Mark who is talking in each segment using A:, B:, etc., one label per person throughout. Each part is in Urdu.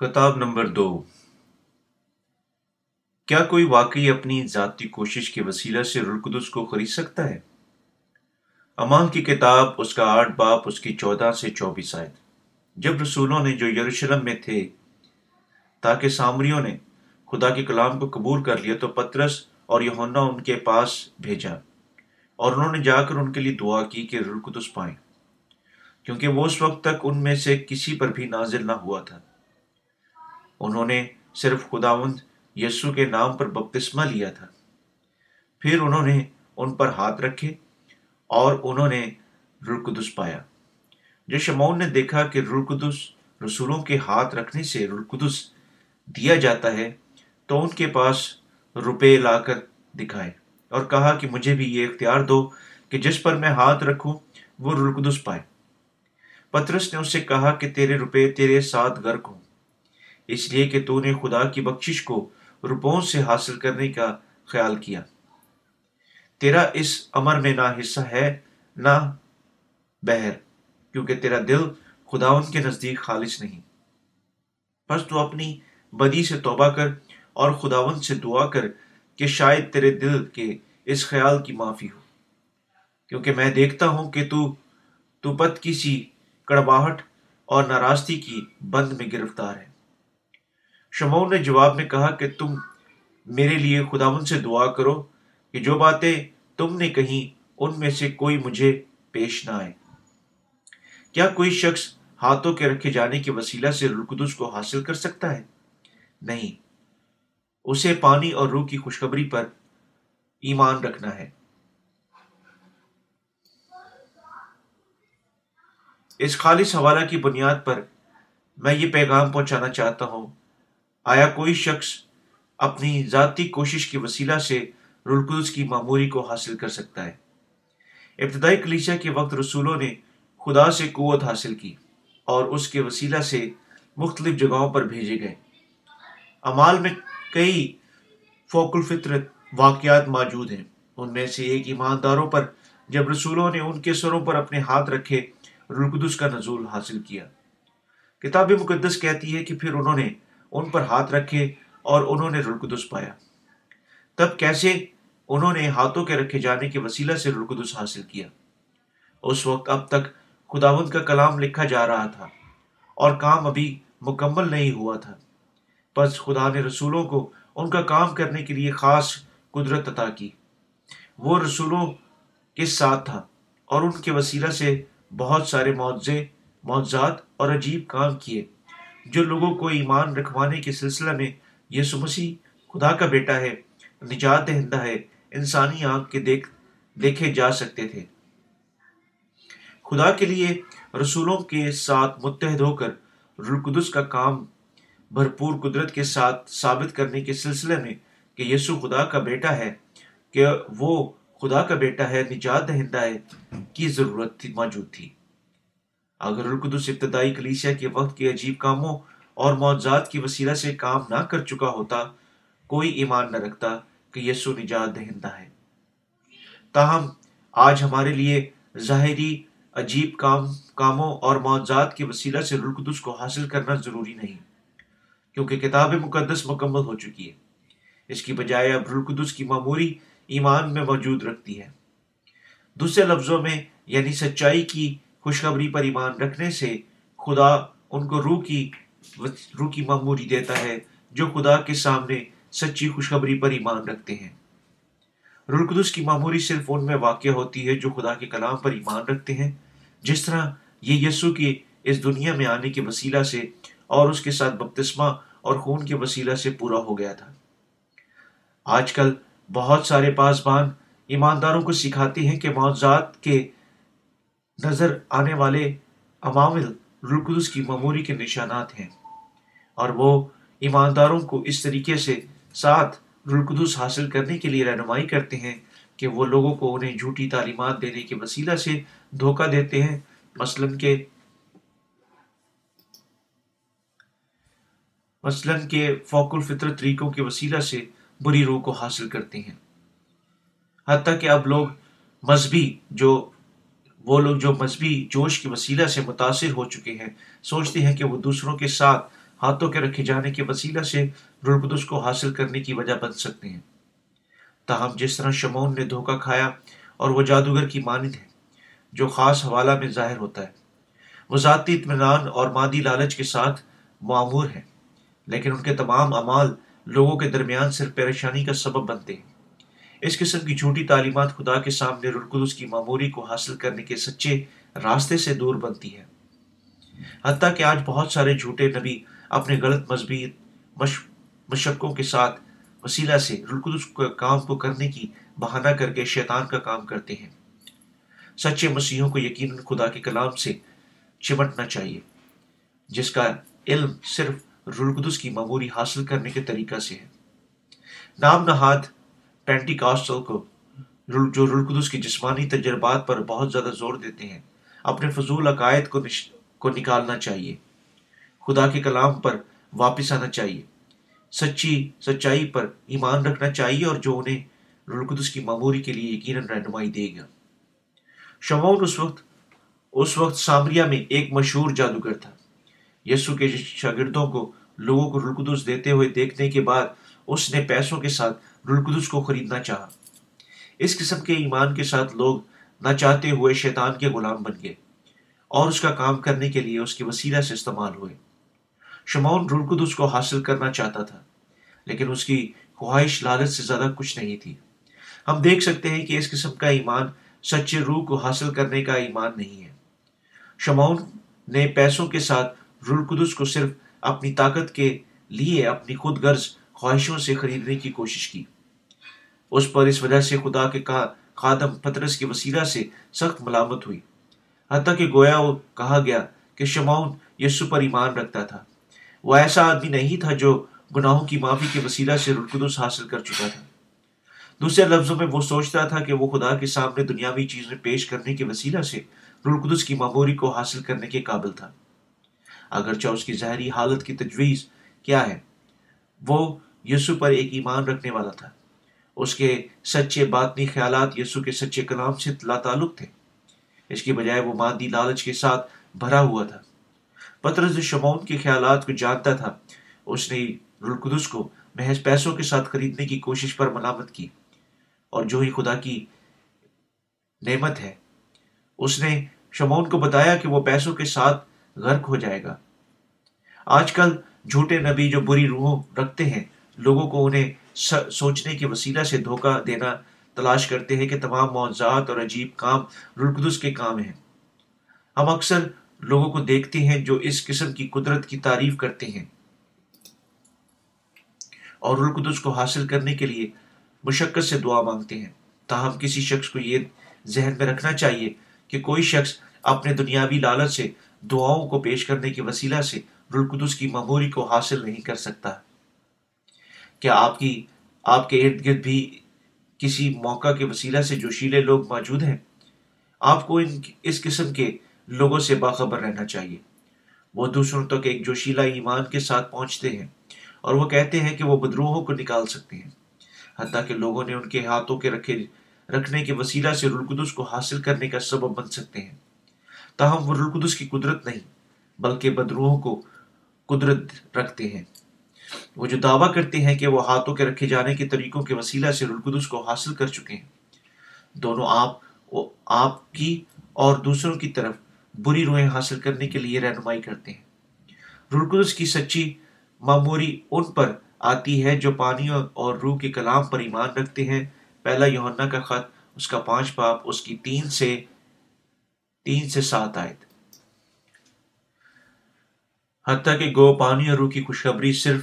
A: خطاب نمبر دو۔ کیا کوئی واقعی اپنی ذاتی کوشش کے وسیلہ سے رلقدس کو خرید سکتا ہے؟ امان کی کتاب، اس کا آٹھ باپ، اس کی چودہ سے چوبیس آئے جب رسولوں نے جو یروشلم میں تھے، تاکہ سامریوں نے خدا کے کلام کو قبول کر لیا، تو پترس اور یونا ان کے پاس بھیجا۔ اور انہوں نے جا کر ان کے لیے دعا کی کہ رلقدس پائیں۔ کیونکہ وہ اس وقت تک ان میں سے کسی پر بھی نازل نہ ہوا تھا۔ انہوں نے صرف خداوند یسو کے نام پر بپتسمہ لیا تھا۔ پھر انہوں نے ان پر ہاتھ رکھے اور انہوں نے رلقدس پایا۔ جو شمون نے دیکھا کہ رلقدس رسولوں کے ہاتھ رکھنے سے رلقدس دیا جاتا ہے، تو ان کے پاس روپے لا کر دکھائے اور کہا کہ مجھے بھی یہ اختیار دو کہ جس پر میں ہاتھ رکھوں وہ رلقدس پائے۔ پترس نے اس سے کہا کہ تیرے روپے تیرے ساتھ گرک ہوں۔ اس لیے کہ تو نے خدا کی بخشش کو روپوں سے حاصل کرنے کا خیال کیا۔ تیرا اس امر میں نہ حصہ ہے، نہ بہر، کیونکہ تیرا دل خدا ان کے نزدیک خالص نہیں۔ بس تو اپنی بدی سے توبہ کر اور خداون سے دعا کر کہ شاید تیرے دل کے اس خیال کی معافی ہو۔ کیونکہ میں دیکھتا ہوں کہ تو تو پت کسی کڑواہٹ اور ناراستی کی بند میں گرفتار ہے۔ شمون نے جواب میں کہا کہ تم میرے لیے خداون سے دعا کرو کہ جو باتیں تم نے کہیں ان میں سے کوئی مجھے پیش نہ آئے۔ کیا کوئی شخص ہاتھوں کے رکھے جانے کے وسیلہ سے رلقدس کو حاصل کر سکتا ہے؟ نہیں۔ اسے پانی اور روح کی خوشخبری پر ایمان رکھنا ہے۔ اس خالص حوالہ کی بنیاد پر میں یہ پیغام پہنچانا چاہتا ہوں آیا کوئی شخص اپنی ذاتی کوشش کے وسیلہ سے رلقدس کی معموری کو حاصل کر سکتا ہے؟ ابتدائی کلیچہ کے وقت رسولوں نے خدا سے قوت حاصل کی اور اس کے وسیلہ سے مختلف جگہوں پر بھیجے گئے۔ امال میں کئی فوق الفطرت واقعات موجود ہیں۔ ان میں سے ایک ایمانداروں پر جب رسولوں نے ان کے سروں پر اپنے ہاتھ رکھے رلقدس کا نزول حاصل کیا۔ کتاب مقدس کہتی ہے کہ پھر انہوں نے ان پر ہاتھ رکھے اور انہوں نے رلقدس پایا۔ تب کیسے انہوں نے ہاتھوں کے رکھے جانے کے وسیلہ سے رلقدس حاصل کیا؟ اس وقت اب تک خداوند کا کلام لکھا جا رہا تھا اور کام ابھی مکمل نہیں ہوا تھا۔ بس خدا نے رسولوں کو ان کا کام کرنے کے لیے خاص قدرت عطا کی۔ وہ رسولوں کے ساتھ تھا اور ان کے وسیلہ سے بہت سارے معاوضے معاوضات اور عجیب کام کیے۔ جو لوگوں کو ایمان رکھوانے کے سلسلہ میں یسو مسیح خدا کا بیٹا ہے، نجات دہندہ ہے، انسانی آنکھ کے دیکھ، دیکھے جا سکتے تھے۔ خدا کے لیے رسولوں کے ساتھ متحد ہو کر رلقدس کا کام بھرپور قدرت کے ساتھ ثابت کرنے کے سلسلے میں کہ یسو خدا کا بیٹا ہے، کہ وہ خدا کا بیٹا ہے، نجات دہندہ ہے، کی ضرورت تھی، موجود تھی۔ اگر القدس ابتدائی کلیسیا کے وقت کے عجیب کاموں اور معجزات کی وسیلہ سے کام نہ کر چکا ہوتا، کوئی ایمان نہ رکھتا کہ یسو نجات دہندہ ہے۔ تاہم، آج ہمارے لیے ظاہری عجیب کام، کاموں اور معجزات کے وسیلہ سے رلقدس کو حاصل کرنا ضروری نہیں، کیونکہ کتاب مقدس مکمل ہو چکی ہے۔ اس کی بجائے اب رلقدس کی معموری ایمان میں موجود رکھتی ہے۔ دوسرے لفظوں میں یعنی سچائی کی خوشخبری پر ایمان رکھنے سے خدا ان کو روح کی روح کی معموری دیتا ہے، جو خدا کے سامنے سچی خوشخبری پر ایمان رکھتے ہیں۔ رلقدس کی معموری صرف ان میں واقع ہوتی ہے جو خدا کے کلام پر ایمان رکھتے ہیں۔ جس طرح یہ یسو کی اس دنیا میں آنے کے وسیلہ سے اور اس کے ساتھ بپتسمہ اور خون کے وسیلہ سے پورا ہو گیا تھا۔ آج کل بہت سارے پاسبان ایمانداروں کو سکھاتے ہیں کہ معاوضات کے نظر آنے والے عوامل رلقدس کی معموری کے نشانات ہیں اور وہ ایمانداروں کو اس طریقے سے ساتھ رلقدس حاصل کرنے کے لیے رہنمائی کرتے ہیں کہ وہ لوگوں کو انہیں جھوٹی تعلیمات دینے کے وسیلہ سے دھوکہ دیتے ہیں، مثلاً کے مثلاً کے فوق الفطرت طریقوں کے وسیلہ سے بری روح کو حاصل کرتے ہیں۔ حتیٰ کہ اب لوگ مذہبی جو وہ لوگ جو مذہبی جوش کے وسیلہ سے متاثر ہو چکے ہیں، سوچتے ہیں کہ وہ دوسروں کے ساتھ ہاتھوں کے رکھے جانے کے وسیلہ سے رلقدس کو حاصل کرنے کی وجہ بن سکتے ہیں۔ تاہم، جس طرح شمون نے دھوکہ کھایا اور وہ جادوگر کی مانند ہے، جو خاص حوالہ میں ظاہر ہوتا ہے۔ وہ ذاتی اطمینان اور مادی لالچ کے ساتھ معمور ہے لیکن ان کے تمام اعمال لوگوں کے درمیان صرف پریشانی کا سبب بنتے ہیں۔ اس قسم کی جھوٹی تعلیمات خدا کے سامنے رلقدس کی معموری کو حاصل کرنے کے سچے راستے سے دور بنتی ہے حتیٰ کہ آج بہت سارے جھوٹے نبی اپنے غلط مذہبی مشقوں کے ساتھ وسیلہ سے رلقدس کام کو کرنے کی بہانہ کر کے شیطان کا کام کرتے ہیں۔ سچے مسیحوں کو یقیناً خدا کے کلام سے چمٹنا چاہیے، جس کا علم صرف رلقدس کی معموری حاصل کرنے کے طریقہ سے ہے۔ نام نہاد پینٹی کاسٹل کو جو رلقدس کی جسمانی تجربات پر بہت زیادہ زور دیتے ہیں، اپنے فضول عقائد کو نش... کو نکالنا چاہیے، خدا کے کلام پر واپس آنا چاہیے، سچی سچائی پر ایمان رکھنا چاہیے اور جو انہیں رلقدس کی معموری کے لیے یقیناً رہنمائی دے گا۔ شمون اس وقت اس وقت سامریا میں ایک مشہور جادوگر تھا۔ یسو کے شاگردوں کو لوگوں کو رلقدس دیتے ہوئے دیکھنے کے بعد اس نے پیسوں کے ساتھ رلقدس کو خریدنا چاہا۔ اس قسم کے ایمان کے ساتھ لوگ نہ چاہتے ہوئے شیطان کے غلام بن گئے اور اس کا کام کرنے کے لیے اس کی وسیلہ سے استعمال ہوئے۔ شمون رلقدس کو حاصل کرنا چاہتا تھا، لیکن اس کی خواہش لالچ سے زیادہ کچھ نہیں تھی۔ ہم دیکھ سکتے ہیں کہ اس قسم کا ایمان سچے روح کو حاصل کرنے کا ایمان نہیں ہے۔ شمون نے پیسوں کے ساتھ رلقدس کو صرف اپنی طاقت کے لیے اپنی خود غرض خواہشوں سے خریدنے کی کوشش کی۔ اس پر اس وجہ سے خدا کے خادم پترس کے وسیلہ سے سخت ملامت ہوئی۔ حتیٰ کہ گویا وہ کہا گیا کہ شمعون یسو پر ایمان رکھتا تھا۔ وہ ایسا آدمی نہیں تھا جو گناہوں کی معافی کے وسیلہ سے رلقدس حاصل کر چکا تھا۔ دوسرے لفظوں میں وہ سوچتا تھا کہ وہ خدا کے سامنے دنیاوی چیزیں پیش کرنے کے وسیلہ سے رلقدس کی معموری کو حاصل کرنے کے قابل تھا۔ اگرچہ اس کی ظاہری حالت کی تجویز کیا ہے، وہ یسو پر ایک ایمان رکھنے والا تھا۔ اس کے سچے باطنی خیالات یسو کے سچے کلام سے لا تعلق تھے۔ اس کی بجائے وہ مادی لالچ کے ساتھ بھرا ہوا تھا۔ پترس شمون کے خیالات کو جانتا تھا، اس نے رلقدس کو محض پیسوں کے ساتھ خریدنے کی کوشش پر ملامت کی۔ اور جو ہی خدا کی نعمت ہے، اس نے شمون کو بتایا کہ وہ پیسوں کے ساتھ غرق ہو جائے گا۔ آج کل جھوٹے نبی جو بری روحوں رکھتے ہیں، لوگوں کو انہیں سوچنے کے وسیلہ سے دھوکہ دینا تلاش کرتے ہیں کہ تمام معاوضات اور عجیب کام رلقدس کے کام ہیں۔ ہم اکثر لوگوں کو دیکھتے ہیں جو اس قسم کی قدرت کی تعریف کرتے ہیں۔ اور رلقدس کو حاصل کرنے کے لیے مشقت سے دعا مانگتے ہیں۔ تاہم کسی شخص کو یہ ذہن میں رکھنا چاہیے کہ کوئی شخص اپنے دنیاوی لالچ سے دعاؤں کو پیش کرنے کے وسیلہ سے رلقدس کی معموری کو حاصل نہیں کر سکتا۔ کیا آپ کی، آپ کے ارد گرد بھی کسی موقع کے وسیلہ سے جوشیلے لوگ موجود ہیں۔ آپ کو ان اس قسم کے لوگوں سے باخبر رہنا چاہیے۔ وہ دوسروں تک ایک جوشیلا ایمان کے ساتھ پہنچتے ہیں اور وہ کہتے ہیں کہ وہ بدروہوں کو نکال سکتے ہیں۔ حتیٰ کہ لوگوں نے ان کے ہاتھوں کے رکھے، رکھنے کے وسیلہ سے رلقدس کو حاصل کرنے کا سبب بن سکتے ہیں۔ تاہم وہ رلقدس کی قدرت نہیں، بلکہ بدروہوں کو قدرت رکھتے ہیں۔ وہ جو دعویٰ کرتے ہیں کہ وہ ہاتھوں کے رکھے جانے کے طریقوں کے وسیلہ سے رلقدس کو حاصل کر چکے ہیں۔ دونوں آپ آپ کی اور دوسروں کی طرف بری روحیں حاصل کرنے کے لیے رہنمائی کرتے ہیں۔ رلقدس کی سچی معموری ان پر آتی ہے جو پانی اور روح کے کلام پر ایمان رکھتے ہیں۔ پہلا یونا کا خط، اس کا پانچ پاپ اس کی تین سے تین سے سات آئے حتیٰ کہ گو پانی اور روح کی خوشخبری صرف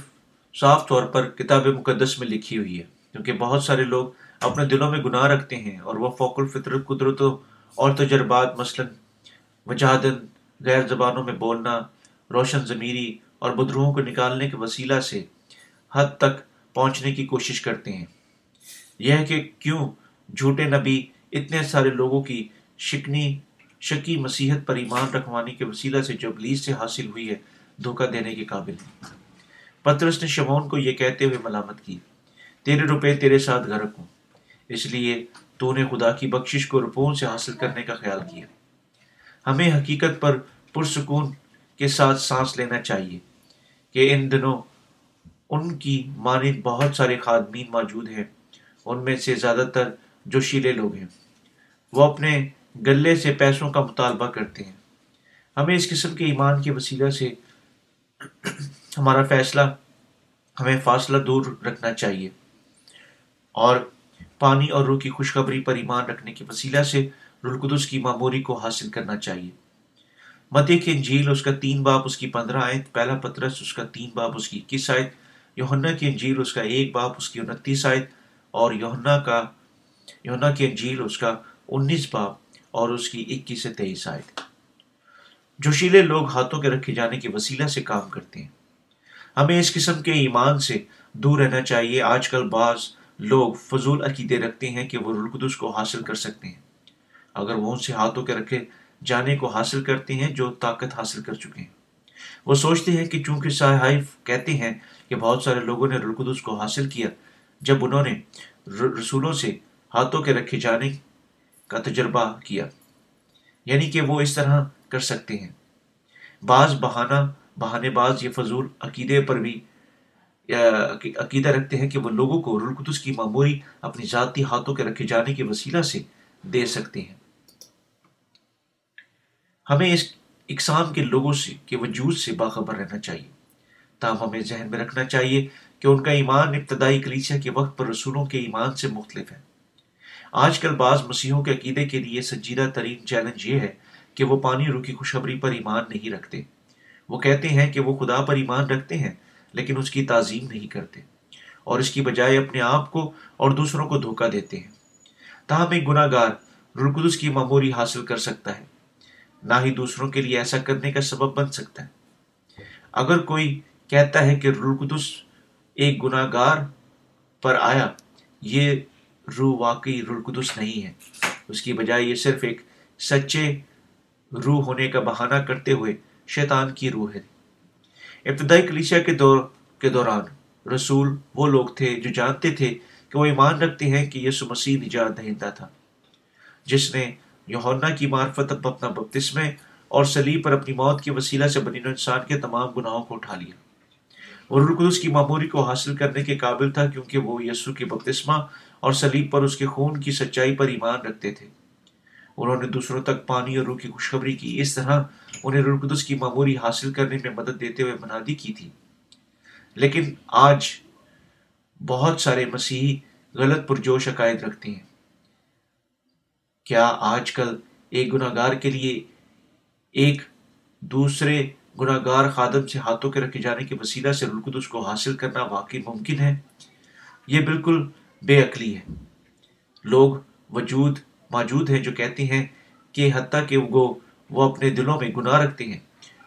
A: صاف طور پر کتاب مقدس میں لکھی ہوئی ہے، کیونکہ بہت سارے لوگ اپنے دلوں میں گناہ رکھتے ہیں اور وہ فوق الفطرت قدرتوں اور تجربات، مثلاً وجادن غیر زبانوں میں بولنا، روشن ضمیری اور بدروہوں کو نکالنے کے وسیلہ سے حد تک پہنچنے کی کوشش کرتے ہیں۔ یہ ہے کہ کیوں جھوٹے نبی اتنے سارے لوگوں کی شکنی، شکی مسیحت پر ایمان رکھوانے کے وسیلہ سے جو ابلیس سے حاصل ہوئی ہے، دھوکہ دینے کے قابل ہیں۔ پترس نے شمون کو یہ کہتے ہوئے ملامت کی، تیرے روپے تیرے ساتھ غرق ہوں اس لیے تو نے خدا کی بخشش کو روپوں سے حاصل کرنے کا خیال کیا۔ ہمیں حقیقت پر پرسکون کے ساتھ سانس لینا چاہیے کہ ان دنوں ان کی مانند بہت سارے خادمین موجود ہیں۔ ان میں سے زیادہ تر جو شیلے لوگ ہیں۔ وہ اپنے گلے سے پیسوں کا مطالبہ کرتے ہیں۔ ہمیں اس قسم کے ایمان کے وسیلہ سے ہمارا فیصلہ، ہمیں فاصلہ دور رکھنا چاہیے۔ اور پانی اور روح کی خوشخبری پر ایمان رکھنے کے وسیلہ سے رلقدس کی معموری کو حاصل کرنا چاہیے۔ متی کی انجیل، اس کا تین باپ اس کی پندرہ آیت، پہلا پترس، اس کا تین باپ اس کی اکیس آیت یوہنا کی انجیل، اس کا ایک باپ اس کی انتیس آیت، اور یوہنا کا یوہنا کی انجیل، اس کا انیس باپ اور اس کی اکیس سے تیئیس آیت۔ جوشیلے لوگ ہاتھوں کے رکھے جانے کے وسیلہ سے کام کرتے ہیں۔ ہمیں اس قسم کے ایمان سے دور رہنا چاہیے۔ آج کل بعض لوگ فضول عقیدے رکھتے ہیں کہ وہ رلقدس کو حاصل کر سکتے ہیں۔ اگر وہ ان سے ہاتھوں کے رکھے جانے کو حاصل کرتے ہیں جو طاقت حاصل کر چکے ہیں۔ وہ سوچتے ہیں کہ چونکہ صحائف کہتے ہیں کہ بہت سارے لوگوں نے رلقدس کو حاصل کیا، جب انہوں نے رسولوں سے ہاتھوں کے رکھے جانے کا تجربہ کیا یعنی کہ وہ اس طرح کر سکتے ہیں۔ بعض بہانہ بہانے باز یہ فضول عقیدے پر بھی عقیدہ رکھتے ہیں کہ وہ لوگوں کو رلقدس کی معموری اپنی ذاتی ہاتھوں کے رکھے جانے کے وسیلہ سے دے سکتے ہیں۔ ہمیں اس اقسام کے لوگوں سے، کے وجود سے باخبر رہنا چاہیے۔ تاہم ہمیں ذہن میں رکھنا چاہیے کہ ان کا ایمان ابتدائی کلیسیا کے وقت پر رسولوں کے ایمان سے مختلف ہے۔ آج کل بعض مسیحوں کے عقیدے کے لیے سنجیدہ ترین چیلنج یہ ہے کہ وہ پانی رو کی خوشخبری پر ایمان نہیں رکھتے۔ وہ کہتے ہیں کہ وہ خدا پر ایمان رکھتے ہیں، لیکن اس کی تعظیم نہیں کرتے۔ اور اس کی بجائے اپنے آپ کو اور دوسروں کو دھوکہ دیتے ہیں۔ تاہم ایک گناہ گار رلقدس کی معموری حاصل کر سکتا ہے۔ نہ ہی دوسروں کے لیے ایسا کرنے کا سبب بن سکتا ہے۔ اگر کوئی کہتا ہے کہ رلقدس ایک گناہ گار پر آیا، یہ روح واقعی رلقدس نہیں ہے۔ اس کی بجائے یہ صرف ایک سچے روح ہونے کا بہانہ کرتے ہوئے شیطان کی روح ہے۔ ابتدائی کلیشیا کے دور کے دوران رسول وہ لوگ تھے جو جانتے تھے کہ وہ ایمان رکھتے ہیں کہ یسو مسیح نجات دہندہ تھا۔ جس نے یوہنا کی معرفت اب اپنا بپتسمے اور سلیب پر اپنی موت کے وسیلہ سے بنی انسان کے تمام گناہوں کو اٹھا لیا۔ اور القدس کی معموری کو حاصل کرنے کے قابل تھا کیونکہ وہ یسو کے بپتسمہ اور سلیب پر اس کے خون کی سچائی پر ایمان رکھتے تھے۔ انہوں نے دوسروں تک پانی اور روح کی خوشخبری کی۔ اس طرح انہیں رلقدس کی معموری حاصل کرنے میں مدد دیتے ہوئے منادی کی تھی۔ لیکن آج بہت سارے مسیحی غلط پرجوش عقائد رکھتے ہیں۔ کیا آج کل ایک گناہ گار کے لیے ایک دوسرے گناہ گار خادم سے ہاتھوں کے رکھے جانے کے وسیلہ سے رلقدس کو حاصل کرنا واقعی ممکن ہے؟ یہ بالکل بے عقلی ہے۔ لوگ وجود موجود ہیں جو کہتے ہیں کہ حتیٰ کہ وہ وہ اپنے دلوں میں گناہ رکھتے ہیں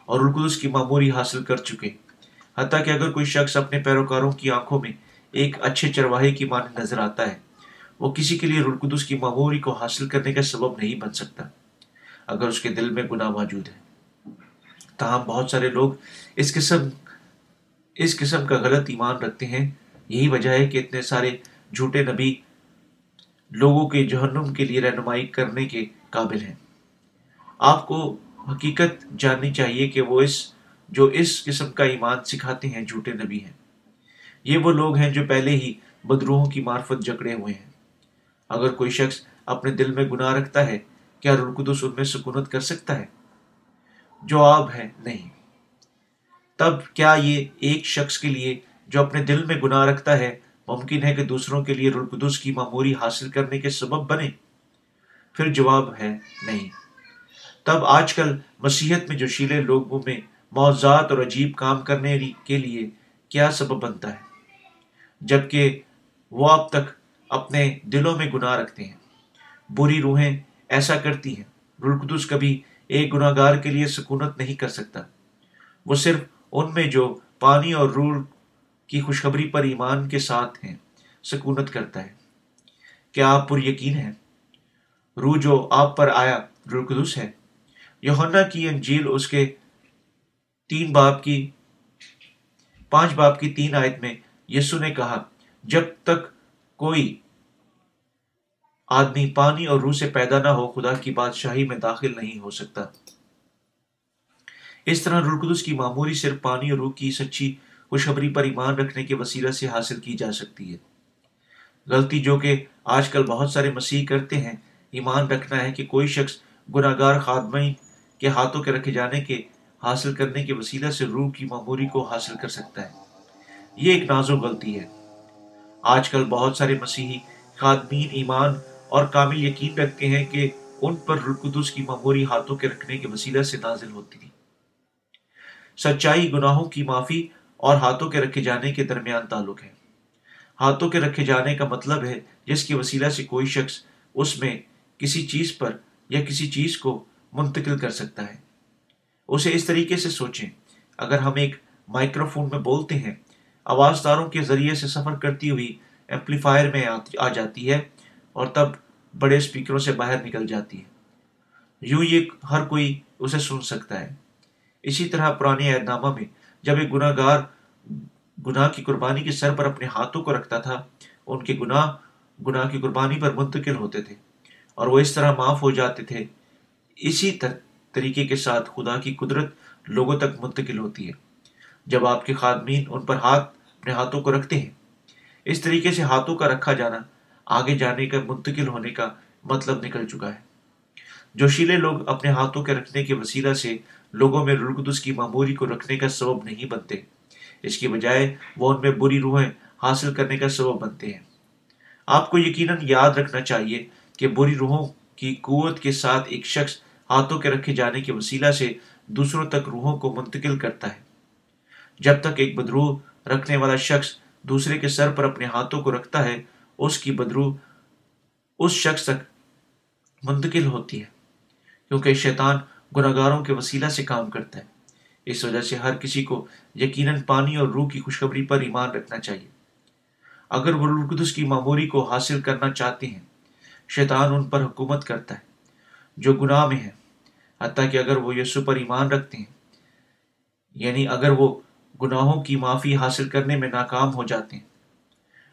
A: اور القدس کی معموری حاصل کر چکے حتیٰ کہ اگر کوئی شخص اپنے پیروکاروں کی آنکھوں میں ایک اچھے چرواہے کی معنی نظر آتا ہے، وہ کسی کے لیے رلقدس کی معموری کو حاصل کرنے کا سبب نہیں بن سکتا، اگر اس کے دل میں گناہ موجود ہے۔ تاہم، بہت سارے لوگ اس قسم اس قسم کا غلط ایمان رکھتے ہیں، یہی وجہ ہے کہ اتنے سارے جھوٹے نبی لوگوں کے جہنم کے لیے رہنمائی کرنے کے قابل ہیں۔ آپ کو حقیقت جاننی چاہیے کہ وہ اس، جو اس قسم کا ایمان سکھاتے ہیں، جھوٹے نبی ہیں۔ یہ وہ لوگ ہیں جو پہلے ہی بدروہوں کی معرفت جکڑے ہوئے ہیں۔ اگر کوئی شخص اپنے دل میں گناہ رکھتا ہے، کیا رلقدس ان میں سکونت کر سکتا ہے؟ جواب ہے نہیں۔ تب کیا یہ ایک شخص کے لیے جو اپنے دل میں گناہ رکھتا ہے ممکن ہے کہ دوسروں کے لیے رلقدس کی معموری حاصل کرنے کے سبب بنے۔ پھر جواب ہے نہیں۔ تب آج کل مسیحت میں جو شیلے لوگوں میں معذات اور عجیب کام کرنے کے لیے کیا سبب بنتا ہے؟ جبکہ وہ اب تک اپنے دلوں میں گناہ رکھتے ہیں۔ بری روحیں ایسا کرتی ہیں۔ رلقدس کبھی ایک گناہ گار کے لیے سکونت نہیں کر سکتا۔ وہ صرف ان میں جو پانی اور رول کی خوشخبری پر ایمان کے ساتھ ہیں، سکونت کرتا ہے۔ کیا آپ پر یقین ہے؟ روح جو آپ پر آیا رلقدس ہے۔ یوہنا کی انجیل اس کے تین باپ کی، پانچ باپ کی تین آیت میں یسو نے کہا، جب تک کوئی آدمی پانی اور روح سے پیدا نہ ہو، خدا کی بادشاہی میں داخل نہیں ہو سکتا۔ اس طرح رلقدس کی معموری صرف پانی اور روح کی سچی خوشخبری پر ایمان رکھنے کے وسیلہ سے حاصل کی جا سکتی ہے۔ غلطی جو کہ آج کل بہت سارے مسیح کرتے ہیں، ایمان رکھنا ہے کہ کوئی شخص گناہ گار خادمین کے ہاتھوں کے رکھے جانے کے، حاصل کرنے کے وسیلہ سے روح کی معموری کو حاصل کر سکتا ہے۔ یہ ایک نازو غلطی ہے۔ آج کل بہت سارے مسیحی خادمین ایمان اور کامل یقین رکھتے ہیں کہ ان پر رلقدس کی معموری ہاتھوں کے رکھنے کے وسیلہ سے نازل ہوتی۔ تھی سچائی گناہوں کی معافی اور ہاتھوں کے رکھے جانے کے درمیان تعلق ہے۔ ہاتھوں کے رکھے جانے کا مطلب ہے جس کی وسیلہ سے کوئی شخص اس میں کسی چیز پر یا کسی چیز کو منتقل کر سکتا ہے۔ اسے اس طریقے سے سوچیں۔ اگر ہم ایک مائکرو فون میں بولتے ہیں، آواز داروں کے ذریعے سے سفر کرتی ہوئی ایمپلیفائر میں آ جاتی ہے اور تب بڑے اسپیکروں سے باہر نکل جاتی ہے۔ یوں یہ ہر کوئی اسے سن سکتا ہے۔ اسی طرح پرانے عہد میں جب ایک گناہ گار گناہ کی قربانی کے سر پر اپنے ہاتھوں کو رکھتا تھا، ان کے گناہ گناہ کی قربانی پر منتقل ہوتے تھے اور وہ اس طرح معاف ہو جاتے تھے۔ اسی طریقے کے ساتھ خدا کی قدرت لوگوں تک منتقل ہوتی ہے۔ جب آپ کے خادمین ان پر ہاتھ، اپنے ہاتھوں کو رکھتے ہیں، اس طریقے سے ہاتھوں کا رکھا جانا آگے جانے کا، منتقل ہونے کا مطلب نکل چکا ہے۔ جوشیلے لوگ اپنے ہاتھوں کے رکھنے کے وسیلہ سے لوگوں میں رلقدس کی معموری کو رکھنے کا سبب نہیں بنتے۔ اس کی بجائے وہ ان میں بری روحیں حاصل کرنے کا سبب بنتے ہیں۔ آپ کو یقیناً یاد رکھنا چاہیے کہ بری روحوں کی قوت کے ساتھ ایک شخص ہاتھوں کے رکھے جانے کے وسیلہ سے دوسروں تک روحوں کو منتقل کرتا ہے۔ جب تک ایک بدروح رکھنے والا شخص دوسرے کے سر پر اپنے ہاتھوں کو رکھتا ہے، اس کی بدروح اس شخص تک منتقل ہوتی ہے۔ کیونکہ شیطان گناگاروں کے وسیلہ سے کام کرتا ہے۔ اس وجہ سے ہر کسی کو یقیناً پانی اور روح کی خوشخبری پر ایمان رکھنا چاہیے۔ اگر وہ القدس کی معموری کو حاصل کرنا چاہتے ہیں، شیطان ان پر حکومت کرتا ہے، جو گناہ میں ہے۔ حتیٰ کہ اگر وہ یسو پر ایمان رکھتے ہیں یعنی اگر وہ گناہوں کی معافی حاصل کرنے میں ناکام ہو جاتے ہیں۔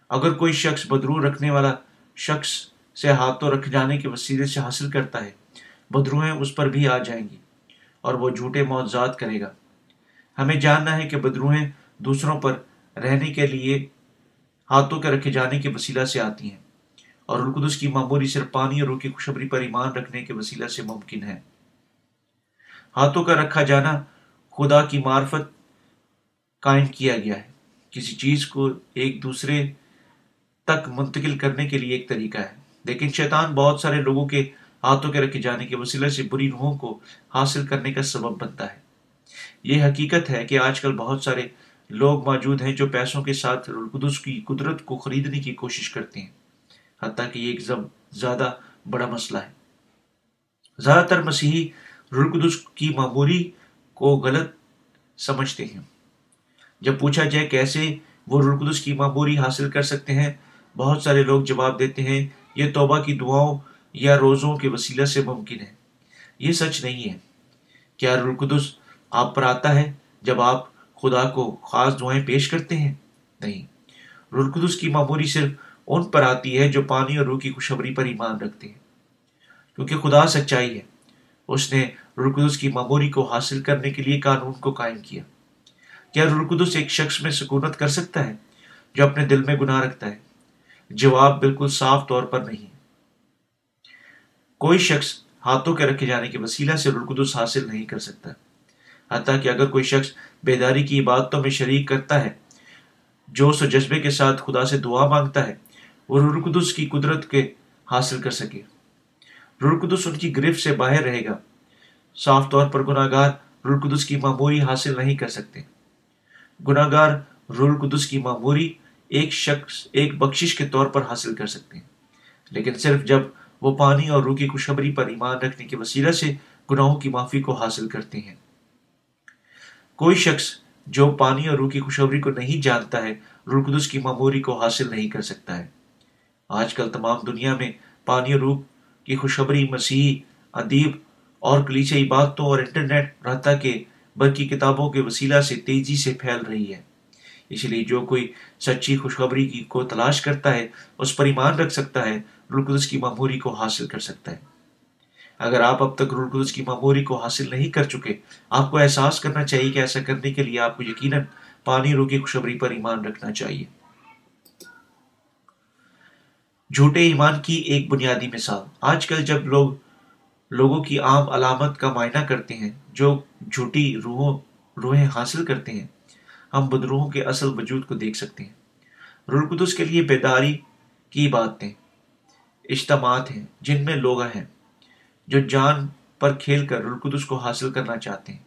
A: اگر کوئی شخص بدرو رکھنے والا شخص سے ہاتھوں رکھ جانے کے وسیلے سے حاصل کرتا ہے بدروہیں اس پر بھی آ جائیں گی اور وہ جھوٹے معذات کرے گا۔ ہمیں جاننا ہے کہ بدروہیں دوسروں پر رہنے کے لیے ہاتھوں کے رکھے جانے کے وسیلہ سے آتی ہیں اور القدس کی معمولی صرف پانی اور روح کی خوشبری پر ایمان رکھنے کے وسیلہ سے ممکن ہے۔ ہاتھوں کا رکھا جانا خدا کی معرفت قائم کیا گیا ہے۔ کسی چیز کو ایک دوسرے تک منتقل کرنے کے لیے ایک طریقہ ہے۔ لیکن شیطان بہت سارے لوگوں کے ہاتھوں کے رکھے جانے کے وسیلے سے بری روحوں کو حاصل کرنے کا سبب بنتا ہے۔ یہ حقیقت ہے کہ آج کل بہت سارے لوگ موجود ہیں جو پیسوں کے ساتھ القدس کی قدرت کو خریدنے کی کوشش کرتے ہیں۔ حتیٰ کہ یہ ایک زیادہ بڑا مسئلہ ہے۔ زیادہ تر مسیحی رلقدس کی معموری کو غلط سمجھتے ہیں۔ جب پوچھا جائے کیسے وہ رلقدس کی معموری حاصل کر سکتے ہیں، بہت سارے لوگ جواب دیتے ہیں، یہ توبہ کی دعاؤں یا روزوں کے وسیلہ سے ممکن ہے۔ یہ سچ نہیں ہے۔ کیا رلقدس آپ پر آتا ہے جب آپ خدا کو خاص دعائیں پیش کرتے ہیں؟ نہیں۔ رلقدس کی معموری صرف ان پر آتی ہے جو پانی اور روح کی خوشبری پر ایمان رکھتے ہیں۔ کیونکہ خدا سچائی ہے۔ اس نے رلقدس کی معموری کو حاصل کرنے کے لیے قانون کو قائم کیا۔ کیا رلقدس ایک شخص میں سکونت کر سکتا ہے جو اپنے دل میں گناہ رکھتا ہے؟ جواب بالکل صاف طور پر نہیں۔ کوئی شخص ہاتھوں کے رکھے جانے کے وسیلہ سے رلقدس حاصل نہیں کر سکتا۔ حتیٰ کہ اگر کوئی شخص بیداری کی عبادتوں میں شریک کرتا ہے، جو سو جذبے کے ساتھ خدا سے دعا مانگتا ہے، وہ رلقدس کی قدرت کے حاصل کر سکے۔ رلقدس ان کی گرفت سے باہر رہے گا۔ صاف طور پر گناہ گار رلقدس کی معموری حاصل نہیں کر سکتے۔ گناہ گار رلقدس کی معموری ایک شخص، ایک بخشش کے طور پر حاصل کر سکتے ہیں۔ لیکن صرف جب وہ پانی اور روح کی خوشبری پر ایمان رکھنے کے وسیلہ سے گناہوں کی معافی کو حاصل کرتے ہیں۔ کوئی شخص جو پانی اور روح کی خوشبری کو نہیں جانتا ہے رلقدس کی معموری کو حاصل نہیں کر سکتا ہے۔ آج کل تمام دنیا میں پانی اور روح کی خوشخبری مسیحی ادیب اور کلیچے عبادتوں اور انٹرنیٹ رہتا کے برقی کتابوں کے وسیلہ سے تیزی سے پھیل رہی ہے۔ اس لیے جو کوئی سچی خوشخبری کی کو تلاش کرتا ہے، اس پر ایمان رکھ سکتا ہے۔ رلقدس کی معموری کو حاصل کر سکتا ہے۔ اگر آپ اب تک رول قدس کی معموری کو حاصل نہیں کر چکے، آپ کو احساس کرنا چاہیے کہ ایسا کرنے کے لیے آپ کو یقیناً پانی روکی خوشبری پر ایمان رکھنا چاہیے۔ جھوٹے ایمان کی ایک بنیادی مثال۔ آج کل جب لوگ، لوگوں کی عام علامت کا معائنہ کرتے ہیں، جو جھوٹی روحوں، روحیں حاصل کرتے ہیں، ہم بدروحوں کے اصل وجود کو دیکھ سکتے ہیں۔ رول قدس کے لیے بیداری کی باتیں۔ اجتماعات ہیں، جن میں لوگ ہیں، جو جان پر کھیل کر رلقدس کو حاصل کرنا چاہتے ہیں۔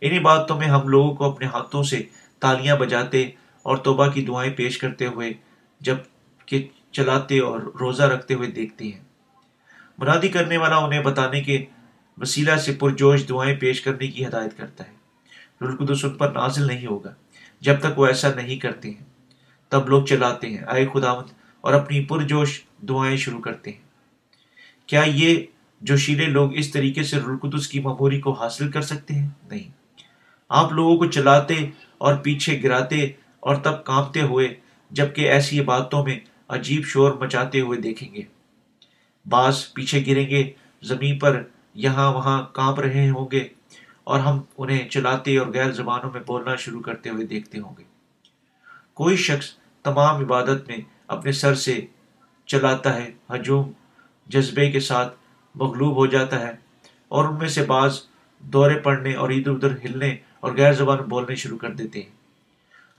A: انہی باتوں میں ہم لوگوں کو اپنے ہاتھوں سے تالیاں بجاتے اور توبہ کی دعائیں پیش کرتے ہوئے، جبکہ چلاتے اور روزہ رکھتے ہوئے دیکھتے ہیں۔ مرادی کرنے والا انہیں بتانے کے وسیلہ سے پرجوش دعائیں پیش کرنے کی ہدایت کرتا ہے۔ رلقدس ان پر نازل نہیں ہوگا، جب تک وہ ایسا نہیں کرتے ہیں۔ تب لوگ چلاتے ہیں۔ آئے خداوند اور اپنی پرجوش دعائیں شروع کرتے ہیں۔ کیا یہ جو شیرے لوگ اس طریقے سے رلقدس کی مبوری کو حاصل کر سکتے ہیں؟ نہیں۔ آپ لوگوں کو چلاتے اور پیچھے گراتے اور تب کانپتے ہوئے، جبکہ ایسی باتوں میں عجیب شور مچاتے ہوئے دیکھیں گے۔ بعض پیچھے گریں گے، زمین پر یہاں وہاں کانپ رہے ہوں گے، اور ہم انہیں چلاتے اور غیر زبانوں میں بولنا شروع کرتے ہوئے دیکھتے ہوں گے۔ کوئی شخص تمام عبادت میں اپنے سر سے چلاتا ہے۔ ہجوم جذبے کے ساتھ مغلوب ہو جاتا ہے اور ان میں سے بعض دورے پڑنے اور ادھر ادھر ہلنے اور غیر زبان بولنے شروع کر دیتے ہیں۔